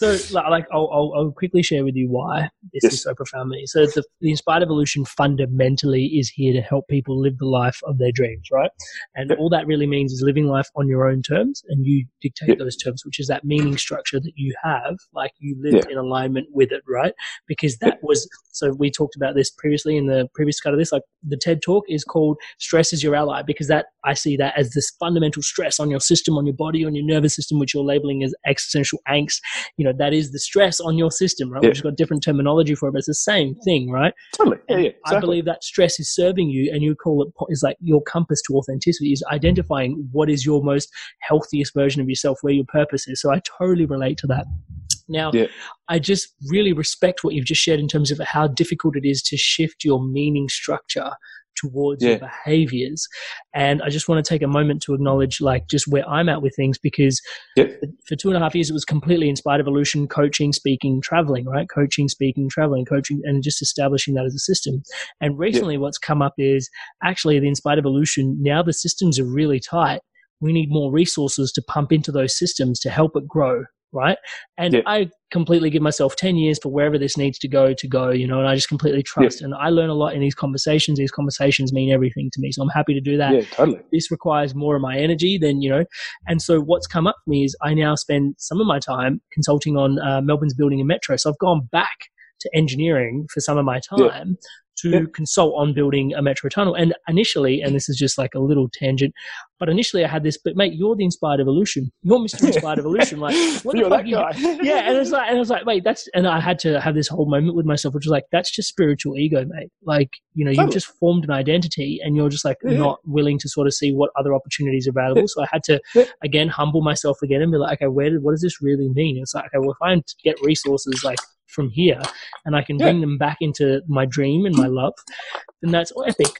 so, like, I'll, I'll, I'll quickly share with you why this Yes. is so profound to me. So, the, the Inspired Evolution fundamentally is here to help people live the life of their dreams, right? And Yep. all that really means is living life on your own terms, and you dictate Yep. those terms, which is that meaning structure that you have, like you live Yeah. in alignment with it, right? Because that was so. We talked about this previously in the previous cut of this. Like the TED talk is called "Stress is Your Ally" because that I see that as this fundamental stress on your system, on your body, on your nervous system, which you're labeling as existential angst. You know that is the stress on your system, right? Yeah. We've just got different terminology for it, but it's the same thing, right? Totally. Yeah, yeah. I believe that stress is serving you, and you call it po- like your compass to authenticity is identifying what is your most healthiest version of yourself, where your purpose is. So I totally relate to that. Now, Yeah. I just really respect what you've just shared in terms of how difficult it is to shift your meaning structure towards your behaviors. And I just want to take a moment to acknowledge like just where I'm at with things because Yep. for two and a half years it was completely inspired evolution, coaching, speaking, traveling, right? Coaching, speaking, traveling, coaching, and just establishing that as a system. And recently what's come up is actually the inspired evolution, now the systems are really tight. We need more resources to pump into those systems to help it grow. Right. And Yeah. I completely give myself 10 years for wherever this needs to go to go, you know, and I just completely trust. And I learn a lot in these conversations. These conversations mean everything to me. So I'm happy to do that Yeah, totally. this requires more of my energy than you know and so what's come up for me is i now spend some of my time consulting on uh, melbourne's building a metro so i've gone back to engineering for some of my Yeah. To Yeah. consult on building a metro tunnel and initially and this is just like a little tangent but initially i had this but mate you're the inspired evolution you're mr inspired evolution like what You're fuck that you- guy. yeah, and it's like, and I was like, wait, that's, and I had to have this whole moment with myself, which was like, that's just spiritual ego, mate. Like, you know, you've just formed an identity, and you're just like Yeah. not willing to sort of see what other opportunities are available. So I had to again humble myself again and be like, okay, where did, what does this really mean? It's like, okay, well, if I get resources like from here, and I can Yeah. bring them back into my dream and my love, then that's epic.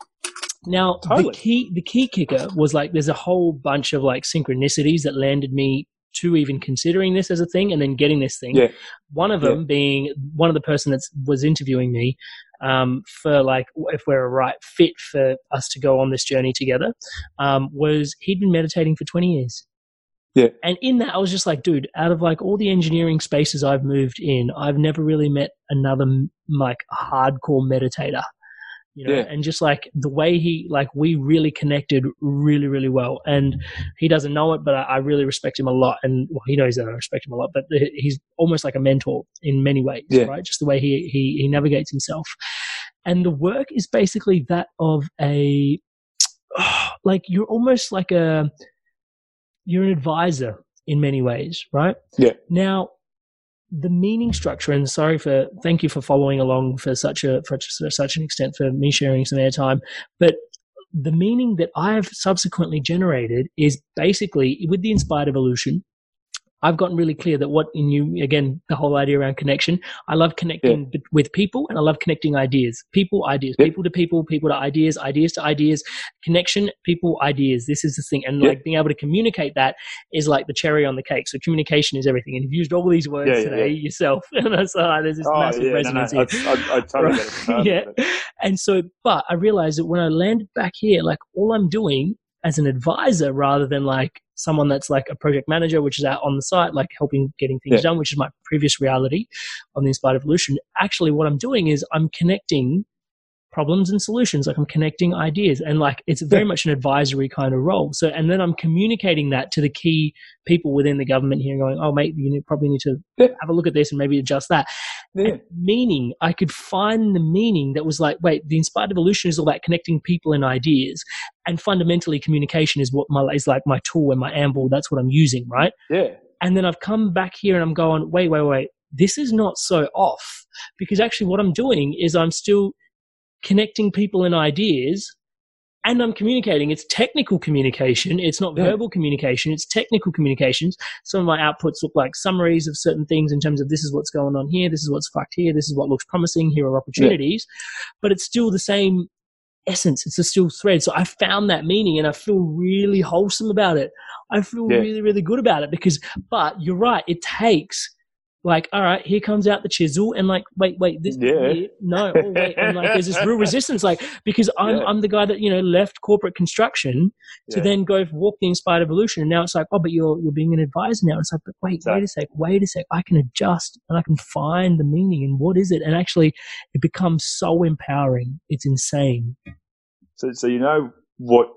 Now the key the key kicker was like there's a whole bunch of like synchronicities that landed me to even considering this as a thing and then getting this thing. Yeah. One of Yeah. them being one of the person that was interviewing me um, for like if we're a right fit for us to go on this journey together um, was he'd been meditating for 20 years. Yeah. And in that, I was just like, dude, out of like all the engineering spaces I've moved in, I've never really met another like hardcore meditator you know Yeah. and just like the way he like we really connected really really well and he doesn't know it but I, I really respect him a lot and well, he knows that i respect him a lot but he- he's almost like a mentor in many ways Yeah. right just the way he, he he navigates himself and the work is basically that of a like you're almost like a you're an advisor in many ways right Yeah. now the meaning structure and sorry for thank you for following along for such a for such an extent for me sharing some airtime but the meaning that i've subsequently generated is basically with the inspired evolution I've gotten really clear that what in you again the whole idea around connection. I love connecting b- with people and I love connecting ideas. People, ideas, Yeah. people to people, people to ideas, ideas to ideas. Connection, people, ideas. This is the thing, and Yeah. like being able to communicate that is like the cherry on the cake. So communication is everything, and you've used all these words Yeah, yeah, today yeah. yourself, and that's uh, there's this Oh, massive yeah, no, no, resonance I. I, I totally get it. Totally yeah. And so, but I realized that when I landed back here, like all I'm doing as an advisor rather than like someone that's like a project manager, which is out on the site, like helping getting things Yeah. done, which is my previous reality on the Inspired Evolution. Actually, what I'm doing is I'm connecting problems and solutions. Like i'm connecting ideas and like it's very much an advisory kind of role. So and then i'm communicating that to the key people within the government here going oh mate you probably need to have a look at this and maybe adjust that. Yeah. Meaning i could find the meaning that was like wait the inspired evolution is all about connecting people and ideas and fundamentally communication is what my is like my tool and my amble that's what i'm using right? Yeah. and then I've come back here and I'm going, wait, wait, wait, this is not so off because actually what I'm doing is I'm still connecting people and ideas and I'm communicating. It's technical communication. It's not Yeah. verbal communication. It's technical communications. Some of my outputs look like summaries of certain things in terms of this is what's going on here. This is what's fucked here. This is what looks promising. Here are opportunities, but it's still the same essence. It's a still thread. So I found that meaning and I feel really wholesome about it. I feel Yeah. really, really good about it because, but you're right. It takes like, all right, here comes out the chisel and like, wait, wait, this, Yeah. here, no, oh, wait. And like, there's this real resistance, like, because I'm, Yeah. I'm the guy that, you know, left corporate construction to Yeah. then go walk the inspired evolution. And now it's like, oh, but you're, you're being an advisor now. It's like, but wait, wait a sec, wait a sec. I can adjust and I can find the meaning and what is it? And actually it becomes so empowering. It's insane. So, so you know what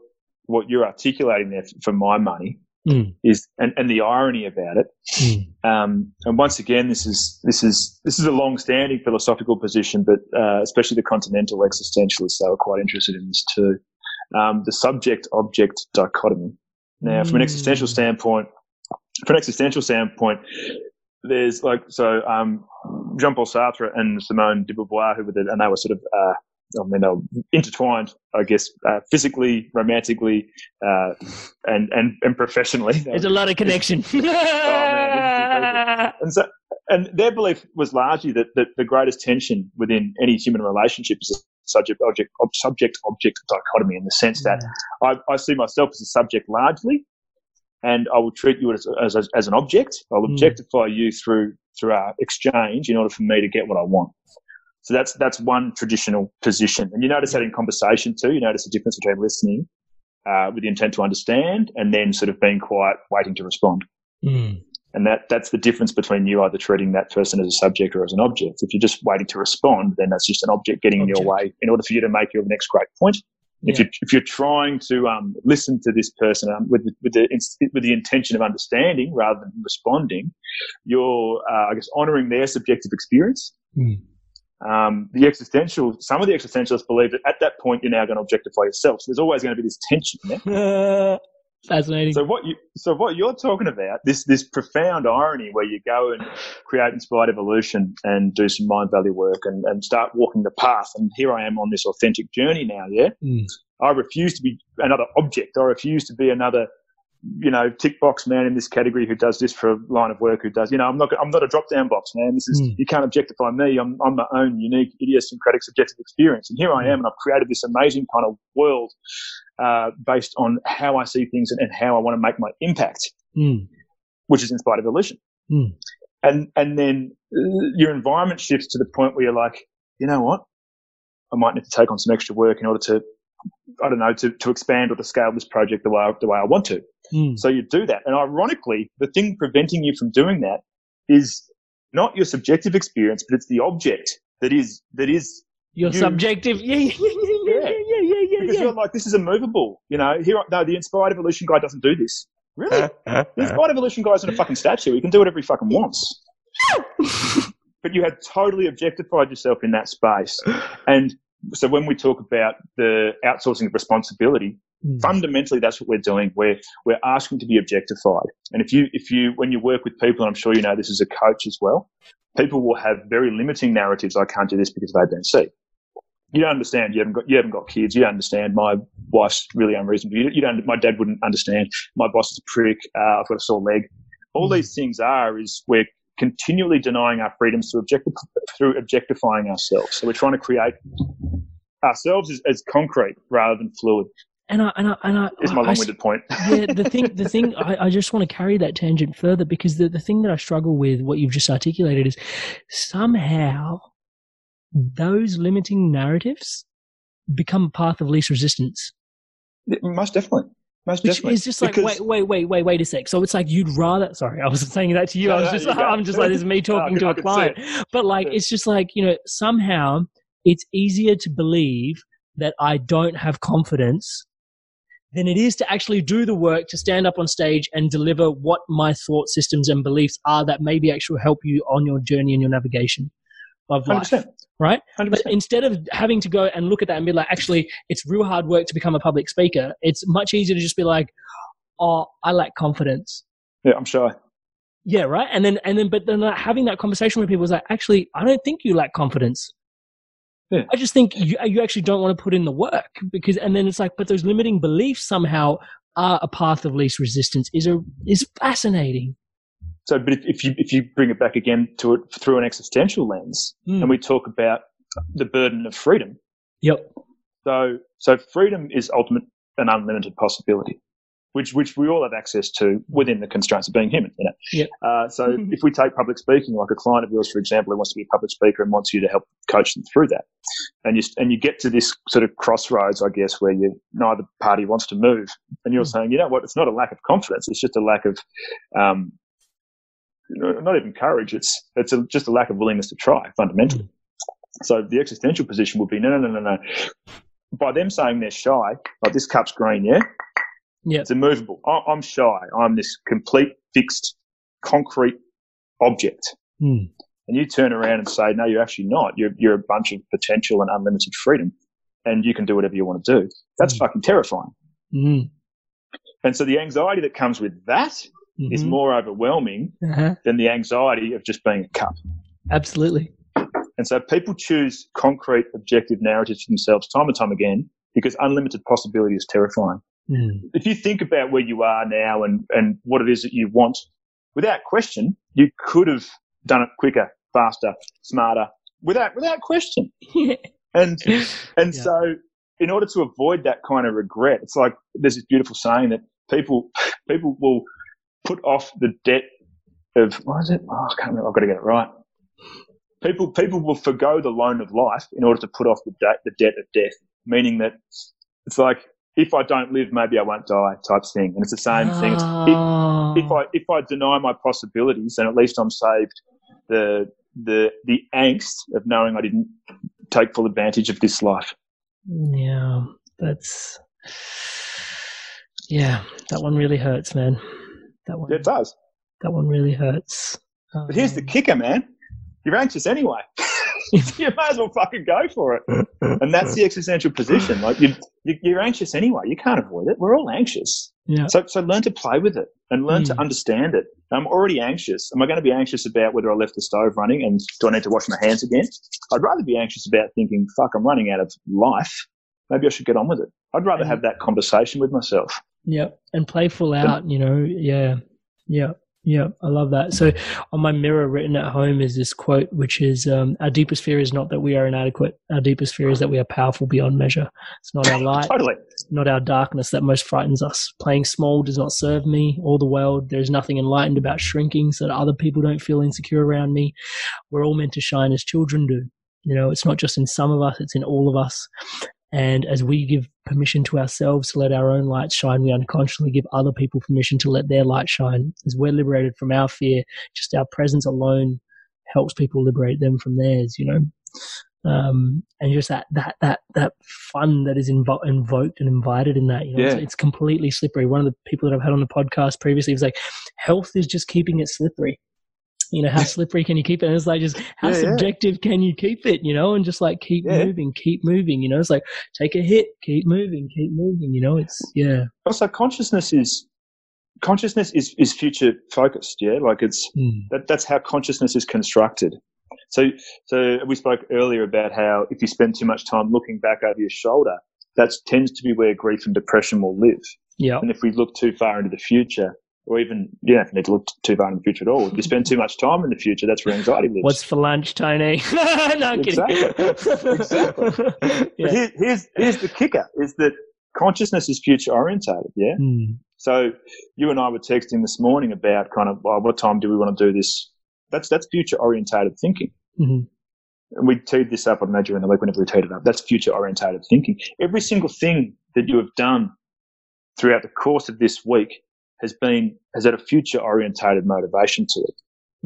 what you're articulating there for my money Mm. is, and, and the irony about it. Mm. Um, and once again, this is this is this is a long-standing philosophical position, but uh, especially the continental existentialists they were quite interested in this too. Um, the subject-object dichotomy. Now, from an existential Mm. standpoint, from an existential standpoint, there's like so um, Jean-Paul Sartre and Simone de Beauvoir, who were the, and they were sort of uh, I mean they're intertwined, I guess, uh, physically, romantically, uh, and and and professionally. There's a lot of connection. Oh, man, and so and their belief was largely that, that the greatest tension within any human relationship is a subject object subject object dichotomy in the sense that I, I see myself as a subject largely and I will treat you as, as, as an object. I'll Mm. objectify you through through our exchange in order for me to get what I want. So that's that's one traditional position, and you notice that in conversation too. You notice the difference between listening uh, with the intent to understand and then sort of being quiet, waiting to respond. Mm. And that, that's the difference between you either treating that person as a subject or as an object. If you're just waiting to respond, then that's just an object getting in your way in order for you to make your next great point. If, Yeah. you're, if you're trying to um, listen to this person um, with, the- with, the, with the intention of understanding rather than responding, you're, uh, I guess, honoring their subjective experience. Mm. Um, the existential, some of the existentialists believe that at that point you're now going to objectify yourself. So there's always going to be this tension there. Fascinating. So what you so what you're talking about this this profound irony where you go and create inspired evolution and do some Mindvalley work and, and start walking the path and here I am on this authentic journey now yeah Mm. I refuse to be another object I refuse to be another you know tick box man in this category who does this for a line of work who does you know I'm not I'm not a drop down box man this is Mm. you can't objectify me I'm I'm my own unique idiosyncratic subjective experience and here I am and I've created this amazing kind of world uh, based on how I see things and, and how I want to make my impact, Mm. which is inspired evolution. Mm. And and then uh, your environment shifts to the point where you're like, you know what, I might need to take on some extra work in order to, I don't know, to, to expand or to scale this project the way the way I want to. Mm. So you do that, and ironically, the thing preventing you from doing that is not your subjective experience, but it's the object that is that is Your you- subjective. Yeah, yeah, yeah, yeah, yeah, yeah, yeah, yeah, because yeah. you're like, this is immovable. You know, here, no, the inspired evolution guy doesn't do this. Really? Uh, uh, the uh. inspired evolution guy's in a fucking statue. He can do whatever he fucking wants. but you had totally objectified yourself in that space. And so when we talk about the outsourcing of responsibility, Mm. fundamentally that's what we're doing. We're we're asking to be objectified. And if you if you when you work with people, and I'm sure you know this as a coach as well, people will have very limiting narratives. I can't do this because of A, B, and C. You don't understand. You haven't got you haven't got kids. You don't understand. My wife's really unreasonable. You, you don't. My dad wouldn't understand. My boss is a prick. Uh, I've got a sore leg. All Mm. these things are is we're continually denying our freedoms through objectif- through objectifying ourselves. So we're trying to create ourselves as, as concrete rather than fluid. And I and I and I. Is my I- I long-winded point. yeah, the thing, the thing, I, I just want to carry that tangent further because the, the thing that I struggle with, what you've just articulated, is somehow those limiting narratives become a path of least resistance. Most definitely. Most Which definitely. is just like, Because- wait, wait, wait, wait, wait a sec. So it's like you'd rather. Sorry, I wasn't saying that to you. No, I was no, just, go. I'm just like, this is me talking I to a client. But like, Yeah. it's just like you know, somehow it's easier to believe that I don't have confidence than it is to actually do the work to stand up on stage and deliver what my thought systems and beliefs are that maybe actually help you on your journey and your navigation of life. 100%. Right? 100%. But instead of having to go and look at that and be like, actually, it's real hard work to become a public speaker, it's much easier to just be like, oh, I lack confidence. Yeah, I'm shy. Yeah, right. And then, and then, but then like, having that conversation with people is like, actually, I don't think you lack confidence. Yeah. I just think you, you actually don't want to put in the work because, and then it's like, but those limiting beliefs somehow are a path of least resistance is a, is fascinating. So, but if, if you if you bring it back again to it through an existential lens, Mm. and we talk about the burden of freedom. Yep. So, so freedom is ultimate and unlimited possibility, which which we all have access to within the constraints of being human. You know. Yep. Uh, so, if we take public speaking, like a client of yours, for example, who wants to be a public speaker and wants you to help coach them through that, and you and you get to this sort of crossroads, I guess, where you neither party wants to move, and you're saying, you know what, it's not a lack of confidence, it's just a lack of um, not even courage. It's it's a, just a lack of willingness to try fundamentally. So the existential position would be no, no, no, no, no. By them saying they're shy, like this cup's green, yeah, Yeah. it's immovable. I, I'm shy. I'm this complete, fixed, concrete object. Mm. And you turn around and say, no, you're actually not. You're you're a bunch of potential and unlimited freedom, and you can do whatever you want to do. That's Mm. fucking terrifying. Mm. And so the anxiety that comes with that is Mhm. more overwhelming Uh-huh. than the anxiety of just being a cup. Absolutely. And so people choose concrete, objective narratives for themselves time and time again because unlimited possibility is terrifying. Mm. If you think about where you are now and, and what it is that you want, without question, you could have done it quicker, faster, smarter, without without question. And and Yeah. so in order to avoid that kind of regret, it's like there's this beautiful saying that people people will put off the debt of what is it? Oh, I can't remember. I've got to get it right. People people will forgo the loan of life in order to put off the debt the debt of death, meaning that it's like if I don't live, maybe I won't die type thing. And it's the same thing. It's, Ah. if, if I if I deny my possibilities, then at least I'm saved the the the angst of knowing I didn't take full advantage of this life. Yeah, that's yeah. That one really hurts, man. That one. It does. That one really hurts. But here's the Um, kicker, man. You're anxious anyway. you might as well fucking go for it. And that's the existential position. Like you, you, you're anxious anyway. You can't avoid it. We're all anxious. Yeah. So, so learn to play with it and learn to Mm. understand it. I'm already anxious. Am I going to be anxious about whether I left the stove running and do I need to wash my hands again? I'd rather be anxious about thinking, fuck, I'm running out of life. Maybe I should get on with it. I'd rather have that conversation with myself. Yeah, and playful out, you know. Yeah, yeah, yeah. I love that. So, on my mirror written at home is this quote, which is um, Our deepest fear is not that we are inadequate. Our deepest fear is that we are powerful beyond measure. It's not our light, Totally. not our darkness that most frightens us. Playing small does not serve me or the world. There is nothing enlightened about shrinking so that other people don't feel insecure around me. We're all meant to shine as children do. You know, it's not just in some of us, it's in all of us. And as we give permission to ourselves to let our own light shine, we unconsciously give other people permission to let their light shine. As we're liberated from our fear, just our presence alone helps people liberate them from theirs, you know? Um, and just that, that, that, that fun that is invo- invoked and invited in that, you know, it's, Yeah. it's completely slippery. One of the people that I've had on the podcast previously was like, health is just keeping it slippery. You know, how slippery can you keep it? And it's like, just how Yeah, yeah. subjective can you keep it? You know, and just like keep Yeah. moving, keep moving. You know, it's like take a hit, keep moving, keep moving. You know, it's yeah, Also, consciousness is consciousness is, is future focused. Yeah, like it's Mm. that, that's how consciousness is constructed. So, so we spoke earlier about how if you spend too much time looking back over your shoulder, that tends to be where grief and depression will live. yeah, And if we look too far into the future, or even you don't need to look too far into the future at all. If you spend too much time in the future, that's where anxiety lives. What's for lunch, Tony? no, I'm kidding. Exactly. Exactly. yeah. But here, here's here's the kicker: is that consciousness is future orientated. Yeah. Mm. So you and I were texting this morning about kind of well, what time do we want to do this? That's that's future orientated thinking. Mhm. And we teed this up, I'd imagine, in the week whenever we teed it up. That's future orientated thinking. Every single thing that you have done throughout the course of this week has been has had a future orientated motivation to it.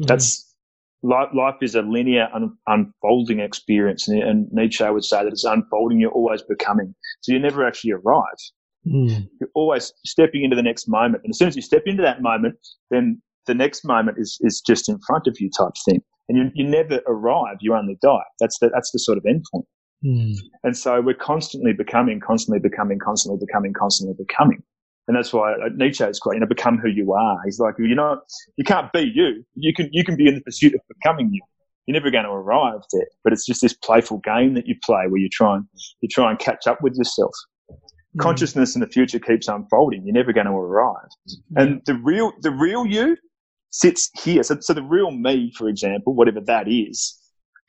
Mhm. That's life, life is a linear un, unfolding experience, and, and, Nietzsche would say that it's unfolding. You're always becoming, so you never actually arrive. Mm. You're always stepping into the next moment, and as soon as you step into that moment, then the next moment is is just in front of you, type thing. And you, you never arrive; you only die. That's the that's the sort of endpoint. Mm. And so we're constantly becoming, constantly becoming, constantly becoming, constantly becoming. And that's why Nietzsche is quite, you know, become who you are. He's like, you know you can't be you. You can, you can be in the pursuit of becoming you. You're never going to arrive there, but it's just this playful game that you play where you try and, you try and catch up with yourself. Mm. Consciousness in the future keeps unfolding. You're never going to arrive. And the real, the real you sits here. So, so the real me, for example, whatever that is,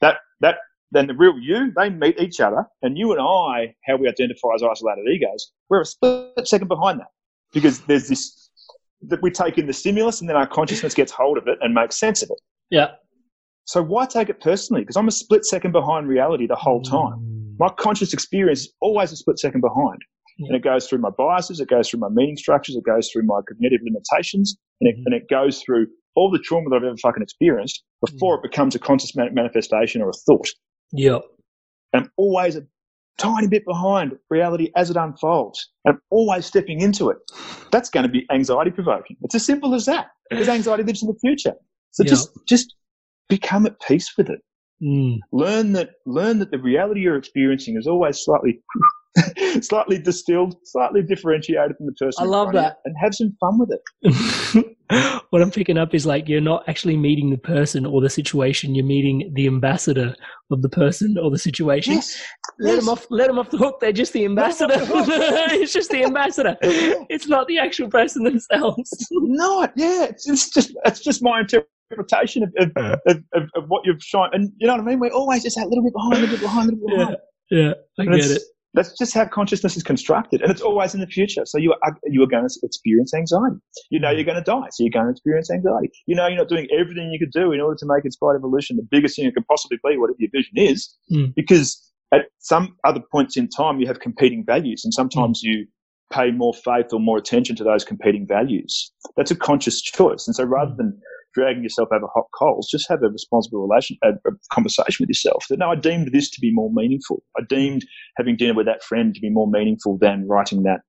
that, that then the real you, they meet each other, and you and I, how we identify as isolated egos, we're a split second behind that because there's this that we take in the stimulus and then our consciousness gets hold of it and makes sense of it. Yeah. So why take it personally? Because I'm a split second behind reality the whole time. Mm. My conscious experience is always a split second behind. Yeah. And it goes through my biases, it goes through my meaning structures, it goes through my cognitive limitations, and it, mm. and it goes through all the trauma that I've ever fucking experienced before mm. it becomes a conscious manifestation or a thought. Yeah. And I'm always a tiny bit behind reality as it unfolds. And always stepping into it. That's going to be anxiety provoking. It's as simple as that. Because anxiety lives in the future. So yep. just just become at peace with it. Mm. Learn that learn that the reality you're experiencing is always slightly slightly distilled, slightly differentiated from the person. I love that. And have some fun with it. what I'm picking up is like you're not actually meeting the person or the situation. You're meeting the ambassador of the person or the situation. Yes. Let yes. them off. Let them off the hook. They're just the ambassador. it's just the ambassador. It's not the actual person themselves. It's not. Yeah. It's, it's just. It's just my interpretation of of, of, of, of, what you've shown. And you know what I mean. We're always just that little bit behind, a little bit behind, a little bit behind. Yeah. Yeah. I and get it that's just how consciousness is constructed, and it's always in the future. So you are you are going to experience anxiety. You know you're going to die, so you're going to experience anxiety. You know you're not doing everything you could do in order to make inspired evolution the biggest thing it could possibly be, whatever your vision is, mm. because at some other points in time you have competing values, and sometimes mm. you pay more faith or more attention to those competing values. That's a conscious choice, and so rather mm. than dragging yourself over hot coals. Just have a responsible relation, a, a conversation with yourself. That no, I deemed this to be more meaningful. I deemed having dinner with that friend to be more meaningful than writing that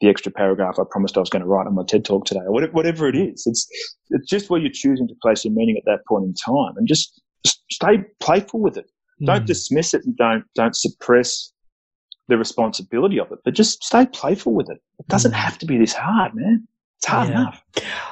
the extra paragraph I promised I was going to write on my TED talk today, or whatever it is. It's it's just where you're choosing to place your meaning at that point in time, and just, stay playful with it. Mm. Don't dismiss it, and don't don't suppress the responsibility of it, but just stay playful with it. It doesn't mm. have to be this hard, man. It's hard yeah. enough.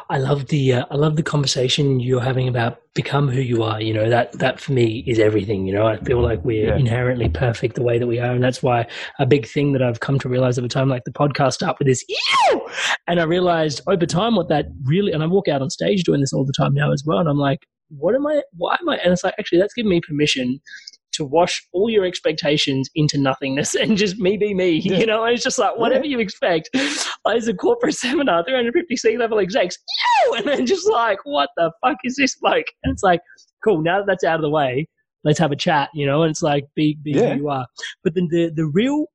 I love the uh, I love the conversation you're having about become who you are. You know that that for me is everything. You know I feel like we're yeah. inherently perfect the way that we are, and that's why a big thing that I've come to realize over time, like the podcast start with this, Ew! and I realized over time what that really. And I walk out on stage doing this all the time now as well, and I'm like, what am I? Why am I? And it's like actually that's giving me permission to wash all your expectations into nothingness and just me be me. Yeah. You know, and it's just like whatever yeah. you expect. As a corporate seminar, 350 C level execs, and then just like, what the fuck is this bloke? And it's like, cool. Now that that's out of the way, let's have a chat. You know, and it's like, be be yeah. who you are. But then the the real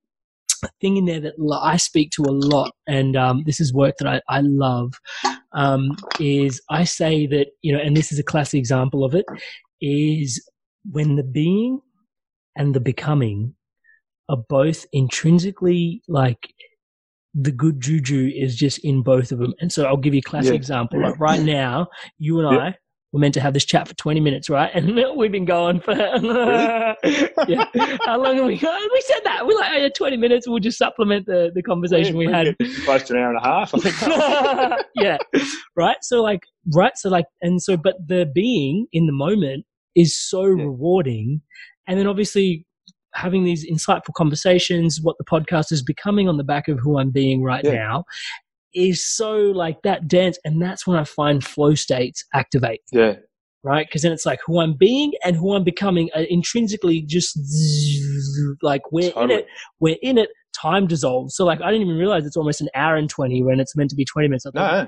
thing in there that I speak to a lot, and um, this is work that I, I love, um, is I say that, you know, and this is a classic example of it, is when the being and the becoming are both intrinsically like the good juju is just in both of them. And so I'll give you a classic yeah. example. Like right now, you and yeah. I were meant to have this chat for 20 minutes, right? And we've been going for, yeah. How long have we gone? We said that. We're like, oh, yeah, 20 minutes. We'll just supplement the, the conversation we had. Close to an hour and a half, I think. yeah. Right. So like, right. So like, and so, but the being in the moment is so rewarding and then obviously having these insightful conversations, what the podcast is becoming on the back of who I'm being right yeah. now is so like that dance. And that's when I find flow states activate. Yeah. Right. Cause then it's like who I'm being and who I'm becoming are intrinsically just like we're totally. in it. We're in it. Time dissolves. So like I didn't even realize it's almost an hour and 20 when it's meant to be 20 minutes. no.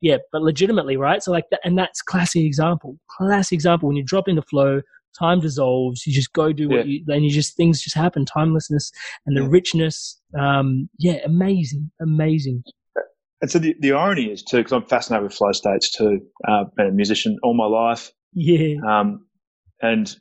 Yeah, but legitimately, right? So like that, and that's classic example. Classic example when you drop into flow, time dissolves. You just go do what yeah. you, then you just, things just happen. Timelessness and the yeah. richness. Um, yeah, amazing, amazing. And so the, the irony is too, because I'm fascinated with flow states too. Uh, been a musician all my life. Yeah. Um, and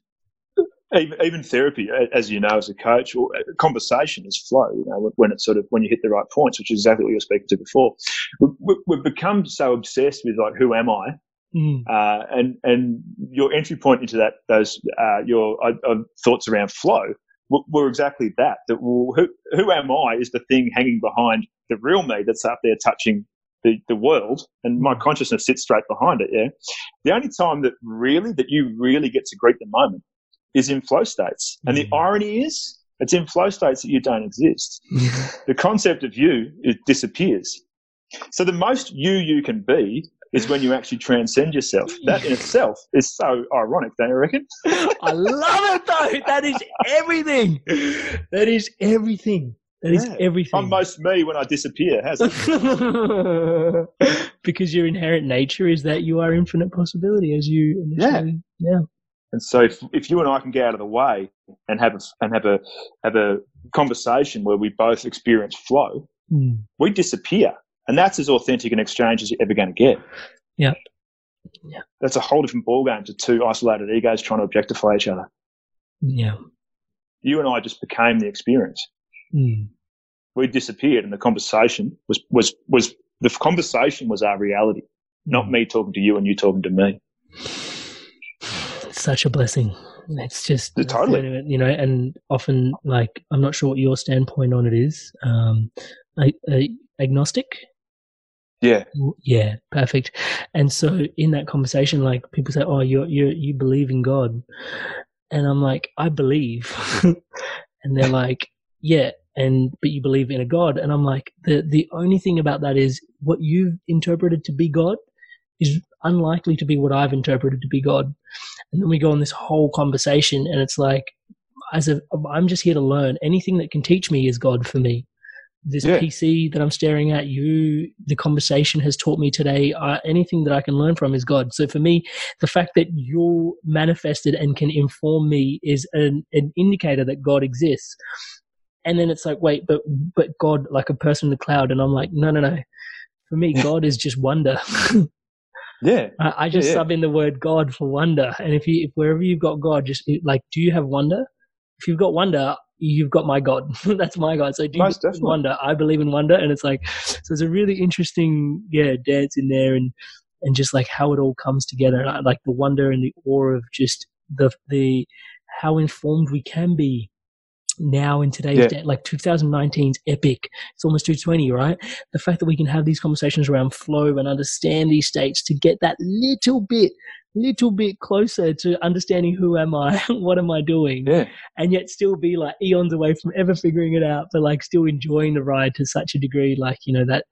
even, even therapy, as you know, as a coach, or conversation is flow. You know, when it's sort of when you hit the right points, which is exactly what you were speaking to before. We, we've become so obsessed with like, who am I? Mm. Uh, and and your entry point into that those uh, your uh, uh thoughts around flow were, were exactly that. That well, who who am I is the thing hanging behind the real me that's up there touching the, the world, and my consciousness sits straight behind it. Yeah, the only time that really that you really get to greet the moment is in flow states, and the irony is. It's in flow states that you don't exist. the concept of you it disappears. So the most you you can be is when you actually transcend yourself. That in itself is so ironic, don't you reckon? I love it though. That is everything. That is everything. That is Yeah. everything. I'm most me when I disappear, has it? because your inherent nature is that you are infinite possibility, as you initially, yeah. And so if, if you and I can get out of the way and have a, and have a have a conversation where we both experience flow, Hmm. we disappear. And that's as authentic an exchange as you're ever going to get. Yep. Yeah. That's a whole different ballgame to two isolated egos trying to objectify each other. Yeah. You and I just became the experience. Hmm. We disappeared and the conversation was, was, was the conversation was our reality, not me talking to you and you talking to me. It's such a blessing. It's just Yeah, totally. it's, you know, and often like I'm not sure what your standpoint on it is. Um, a, a, agnostic. Yeah. Yeah, perfect. And so in that conversation, like people say, "Oh, you you you believe in God," and I'm like, "I believe," and they're like, "Yeah." And but you believe in a God, and I'm like, the the only thing about that is what you've interpreted to be God is unlikely to be what I've interpreted to be God. And then we go on this whole conversation, and it's like, as a, I'm just here to learn. Anything that can teach me is God for me. This Yeah. PC that I'm staring at, you, the conversation has taught me today. Uh, anything that I can learn from is God. So for me, the fact that you're manifested and can inform me is an, an indicator that God exists. And then it's like, wait, but but God, like a person in the cloud, and I'm like, no, no, no. For me, God is just wonder. Yeah. I, I just Yeah, yeah. sub in the word God for wonder. And if you, if wherever you've got God, just like, do you have wonder? If you've got wonder, you've got my God. That's my God. So do you Most in definitely. wonder? I believe in wonder. And it's like, so it's a really interesting, yeah, dance in there and, and just like how it all comes together. And I like the wonder and the awe of just the, the, how informed we can be now in today's Yeah. day, like 2019's epic. It's almost 220, right? The fact that we can have these conversations around flow and understand these states to get that little bit, little bit closer to understanding who am I, what am I doing, Yeah. and yet still be like eons away from ever figuring it out, but like still enjoying the ride to such a degree, like you know that.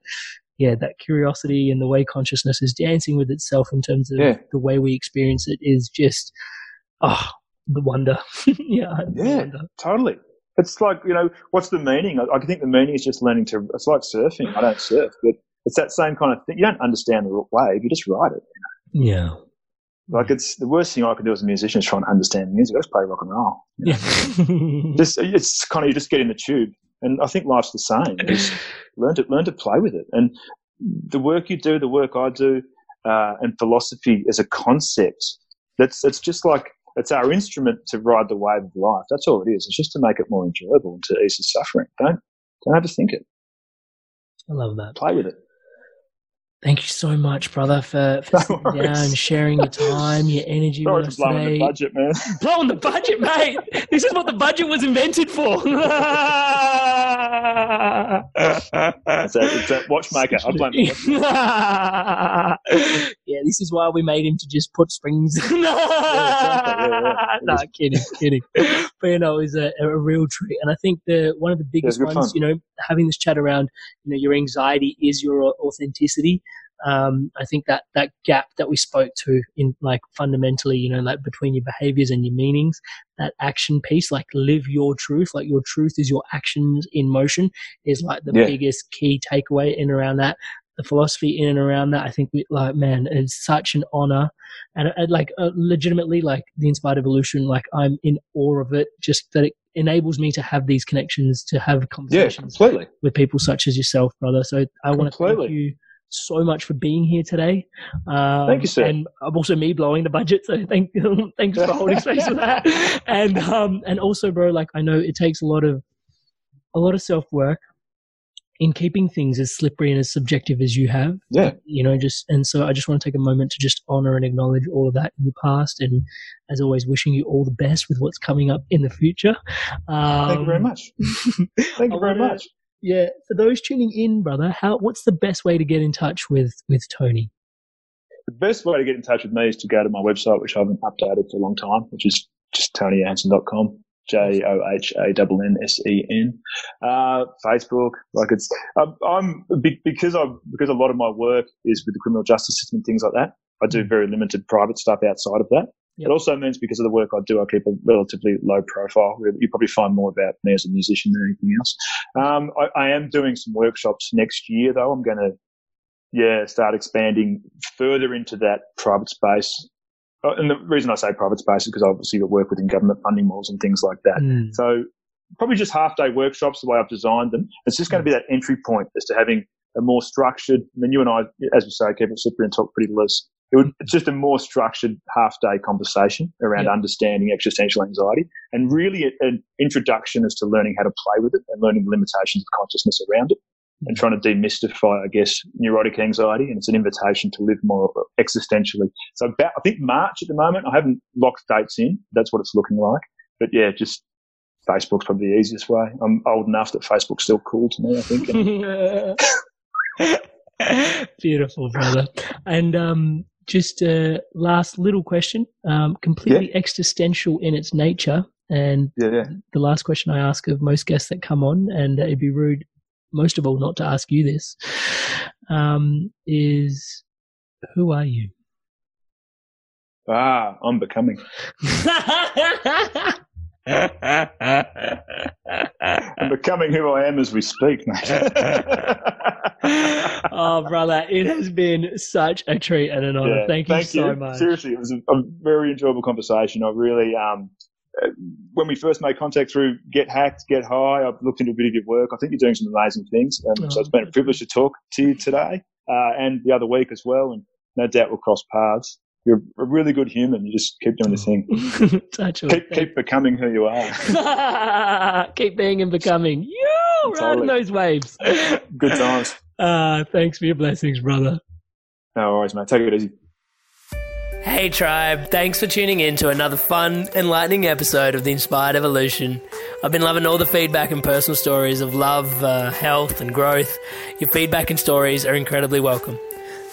Yeah, that curiosity and the way consciousness is dancing with itself in terms of Yeah. the way we experience it is just, oh, the wonder. yeah, the Yeah. wonder. Totally. It's like, you know, what's the meaning? I, I think the meaning is just learning to, it's like surfing. I don't surf, but it's that same kind of thing. You don't understand the wave, you just ride it. Yeah. Like it's the worst thing I can do as a musician is try and understand music. I just play rock and roll. Yeah. Just it's kind of you just get in the tube, and I think life's the same. Just learn to learn to play with it, and the work you do, the work I do, uh, and philosophy as a concept. That's it's just like it's our instrument to ride the wave of life. That's all it is. It's just to make it more enjoyable and to ease the suffering. Don't don't overthink it. I love that. Play with it. Thank you so much, brother, for, for No sitting worries. down and sharing your time, your energy Sorry with us blowing today. the budget, man. Blowing the budget, mate. This is what the budget was invented for. It's a, it's a watchmaker. I blame watchmaker. yeah, this is why we made him to just put springs. exactly. Yeah, yeah. no, kidding, kidding. But you know, was a, a real treat, and I think the one of the biggest ones, fun. you know, having this chat around, you know, your anxiety is your authenticity. Um, I think that that gap that we spoke to in like fundamentally, you know, like between your behaviors and your meanings, that action piece, like live your truth, like your truth is your actions in motion, is like the Yeah. biggest key takeaway in around that. The philosophy in and around that, I think, we, like, man, it's such an honor, and uh, like, uh, legitimately, like the inspired evolution, like I'm in awe of it. Just that it enables me to have these connections, to have Yeah, conversations completely. with people such as yourself, brother. So I want to thank you so much for being here today. Um, thank you, sir. And also me blowing the budget, so thank thanks for holding space for that. And um, and also, bro, like I know it takes a lot of a lot of self work in keeping things as slippery and as subjective as you have. Yeah. You know, just and so I just want to take a moment to just honor and acknowledge all of that in your past, and as always, wishing you all the best with what's coming up in the future. Um, Thank you very much. Thank you very much. Yeah, for those tuning in, brother, how what's the best way to get in touch with with Tony? The best way to get in touch with me is to go to my website, which I haven't updated for a long time, which is just tonyjohannsen.com. J O H A N N S E N. Uh, Facebook, like it's, I'm, I'm because I because a lot of my work is with the criminal justice system and things like that. I do mm. very limited private stuff outside of that. Yep. It also means because of the work I do, I keep a relatively low profile. You probably find more about me as a musician than anything else. Um, I, I am doing some workshops next year, though. I'm going to, yeah, start expanding further into that private space. Uh, and the reason I say private space is because obviously I work within government funding models and things like that. Mm. So probably just half day workshops the way I've designed them. It's just going to be that entry point as to having a more structured. I mean, you and I, as we say, keep it slippery and talk pretty loose it would, it's just a more structured half day conversation around yeah. understanding existential anxiety and really an introduction as to learning how to play with it and learning the limitations of consciousness around it and trying to demystify, I guess, neurotic anxiety. And it's an invitation to live more existentially. So about, I think March at the moment, I haven't locked dates in. That's what it's looking like. But yeah, just Facebook's probably the easiest way. I'm old enough that Facebook's still cool to me, I think. Beautiful, brother. And um, just a last little question, um, completely yeah. existential in its nature. And yeah, yeah. the last question I ask of most guests that come on, and it'd be rude, most of all, not to ask you this, um, is who are you? Ah, I'm becoming. I'm becoming who I am as we speak, mate. oh, brother, it has been such a treat and an honor. Yeah, thank you thank so you. much. Seriously, it was a, a, very enjoyable conversation. I really, um, when we first made contact through Get Hacked, Get High, I've looked into a bit of your work. I think you're doing some amazing things. Um, oh, so it's been a privilege to talk to you today uh, and the other week as well. And no doubt we'll cross paths you're a really good human. You just keep doing the thing. keep, keep, becoming who you are. keep being and becoming. You riding those waves. Good times. Uh, thanks for your blessings, brother. No worries, mate. Take it easy. Hey, tribe. Thanks for tuning in to another fun, enlightening episode of The Inspired Evolution. I've been loving all the feedback and personal stories of love, uh, health, and growth. Your feedback and stories are incredibly welcome.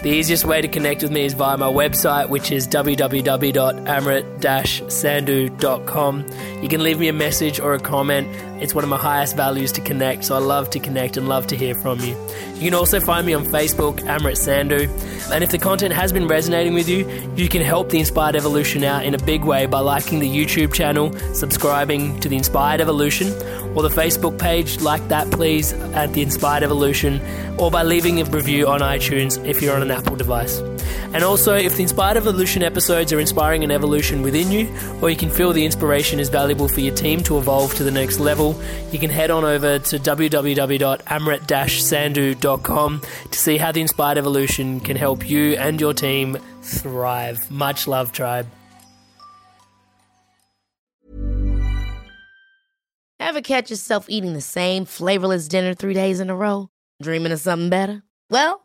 The easiest way to connect with me is via my website, which is www.amrit-sandhu.com. You can leave me a message or a comment. It's one of my highest values to connect, so I love to connect and love to hear from you. You can also find me on Facebook, Amrit Sandhu. And if the content has been resonating with you, you can help the Inspired Evolution out in a big way by liking the YouTube channel, subscribing to the Inspired Evolution, or the Facebook page, like that please, at the Inspired Evolution, or by leaving a review on iTunes if you're on an Apple device. And also, if the Inspired Evolution episodes are inspiring an evolution within you, or you can feel the inspiration is valuable for your team to evolve to the next level, you can head on over to www.amrit-sandhu.com to see how the Inspired Evolution can help you and your team thrive. Much love, tribe. Ever catch yourself eating the same flavorless dinner three days in a row? Dreaming of something better? Well,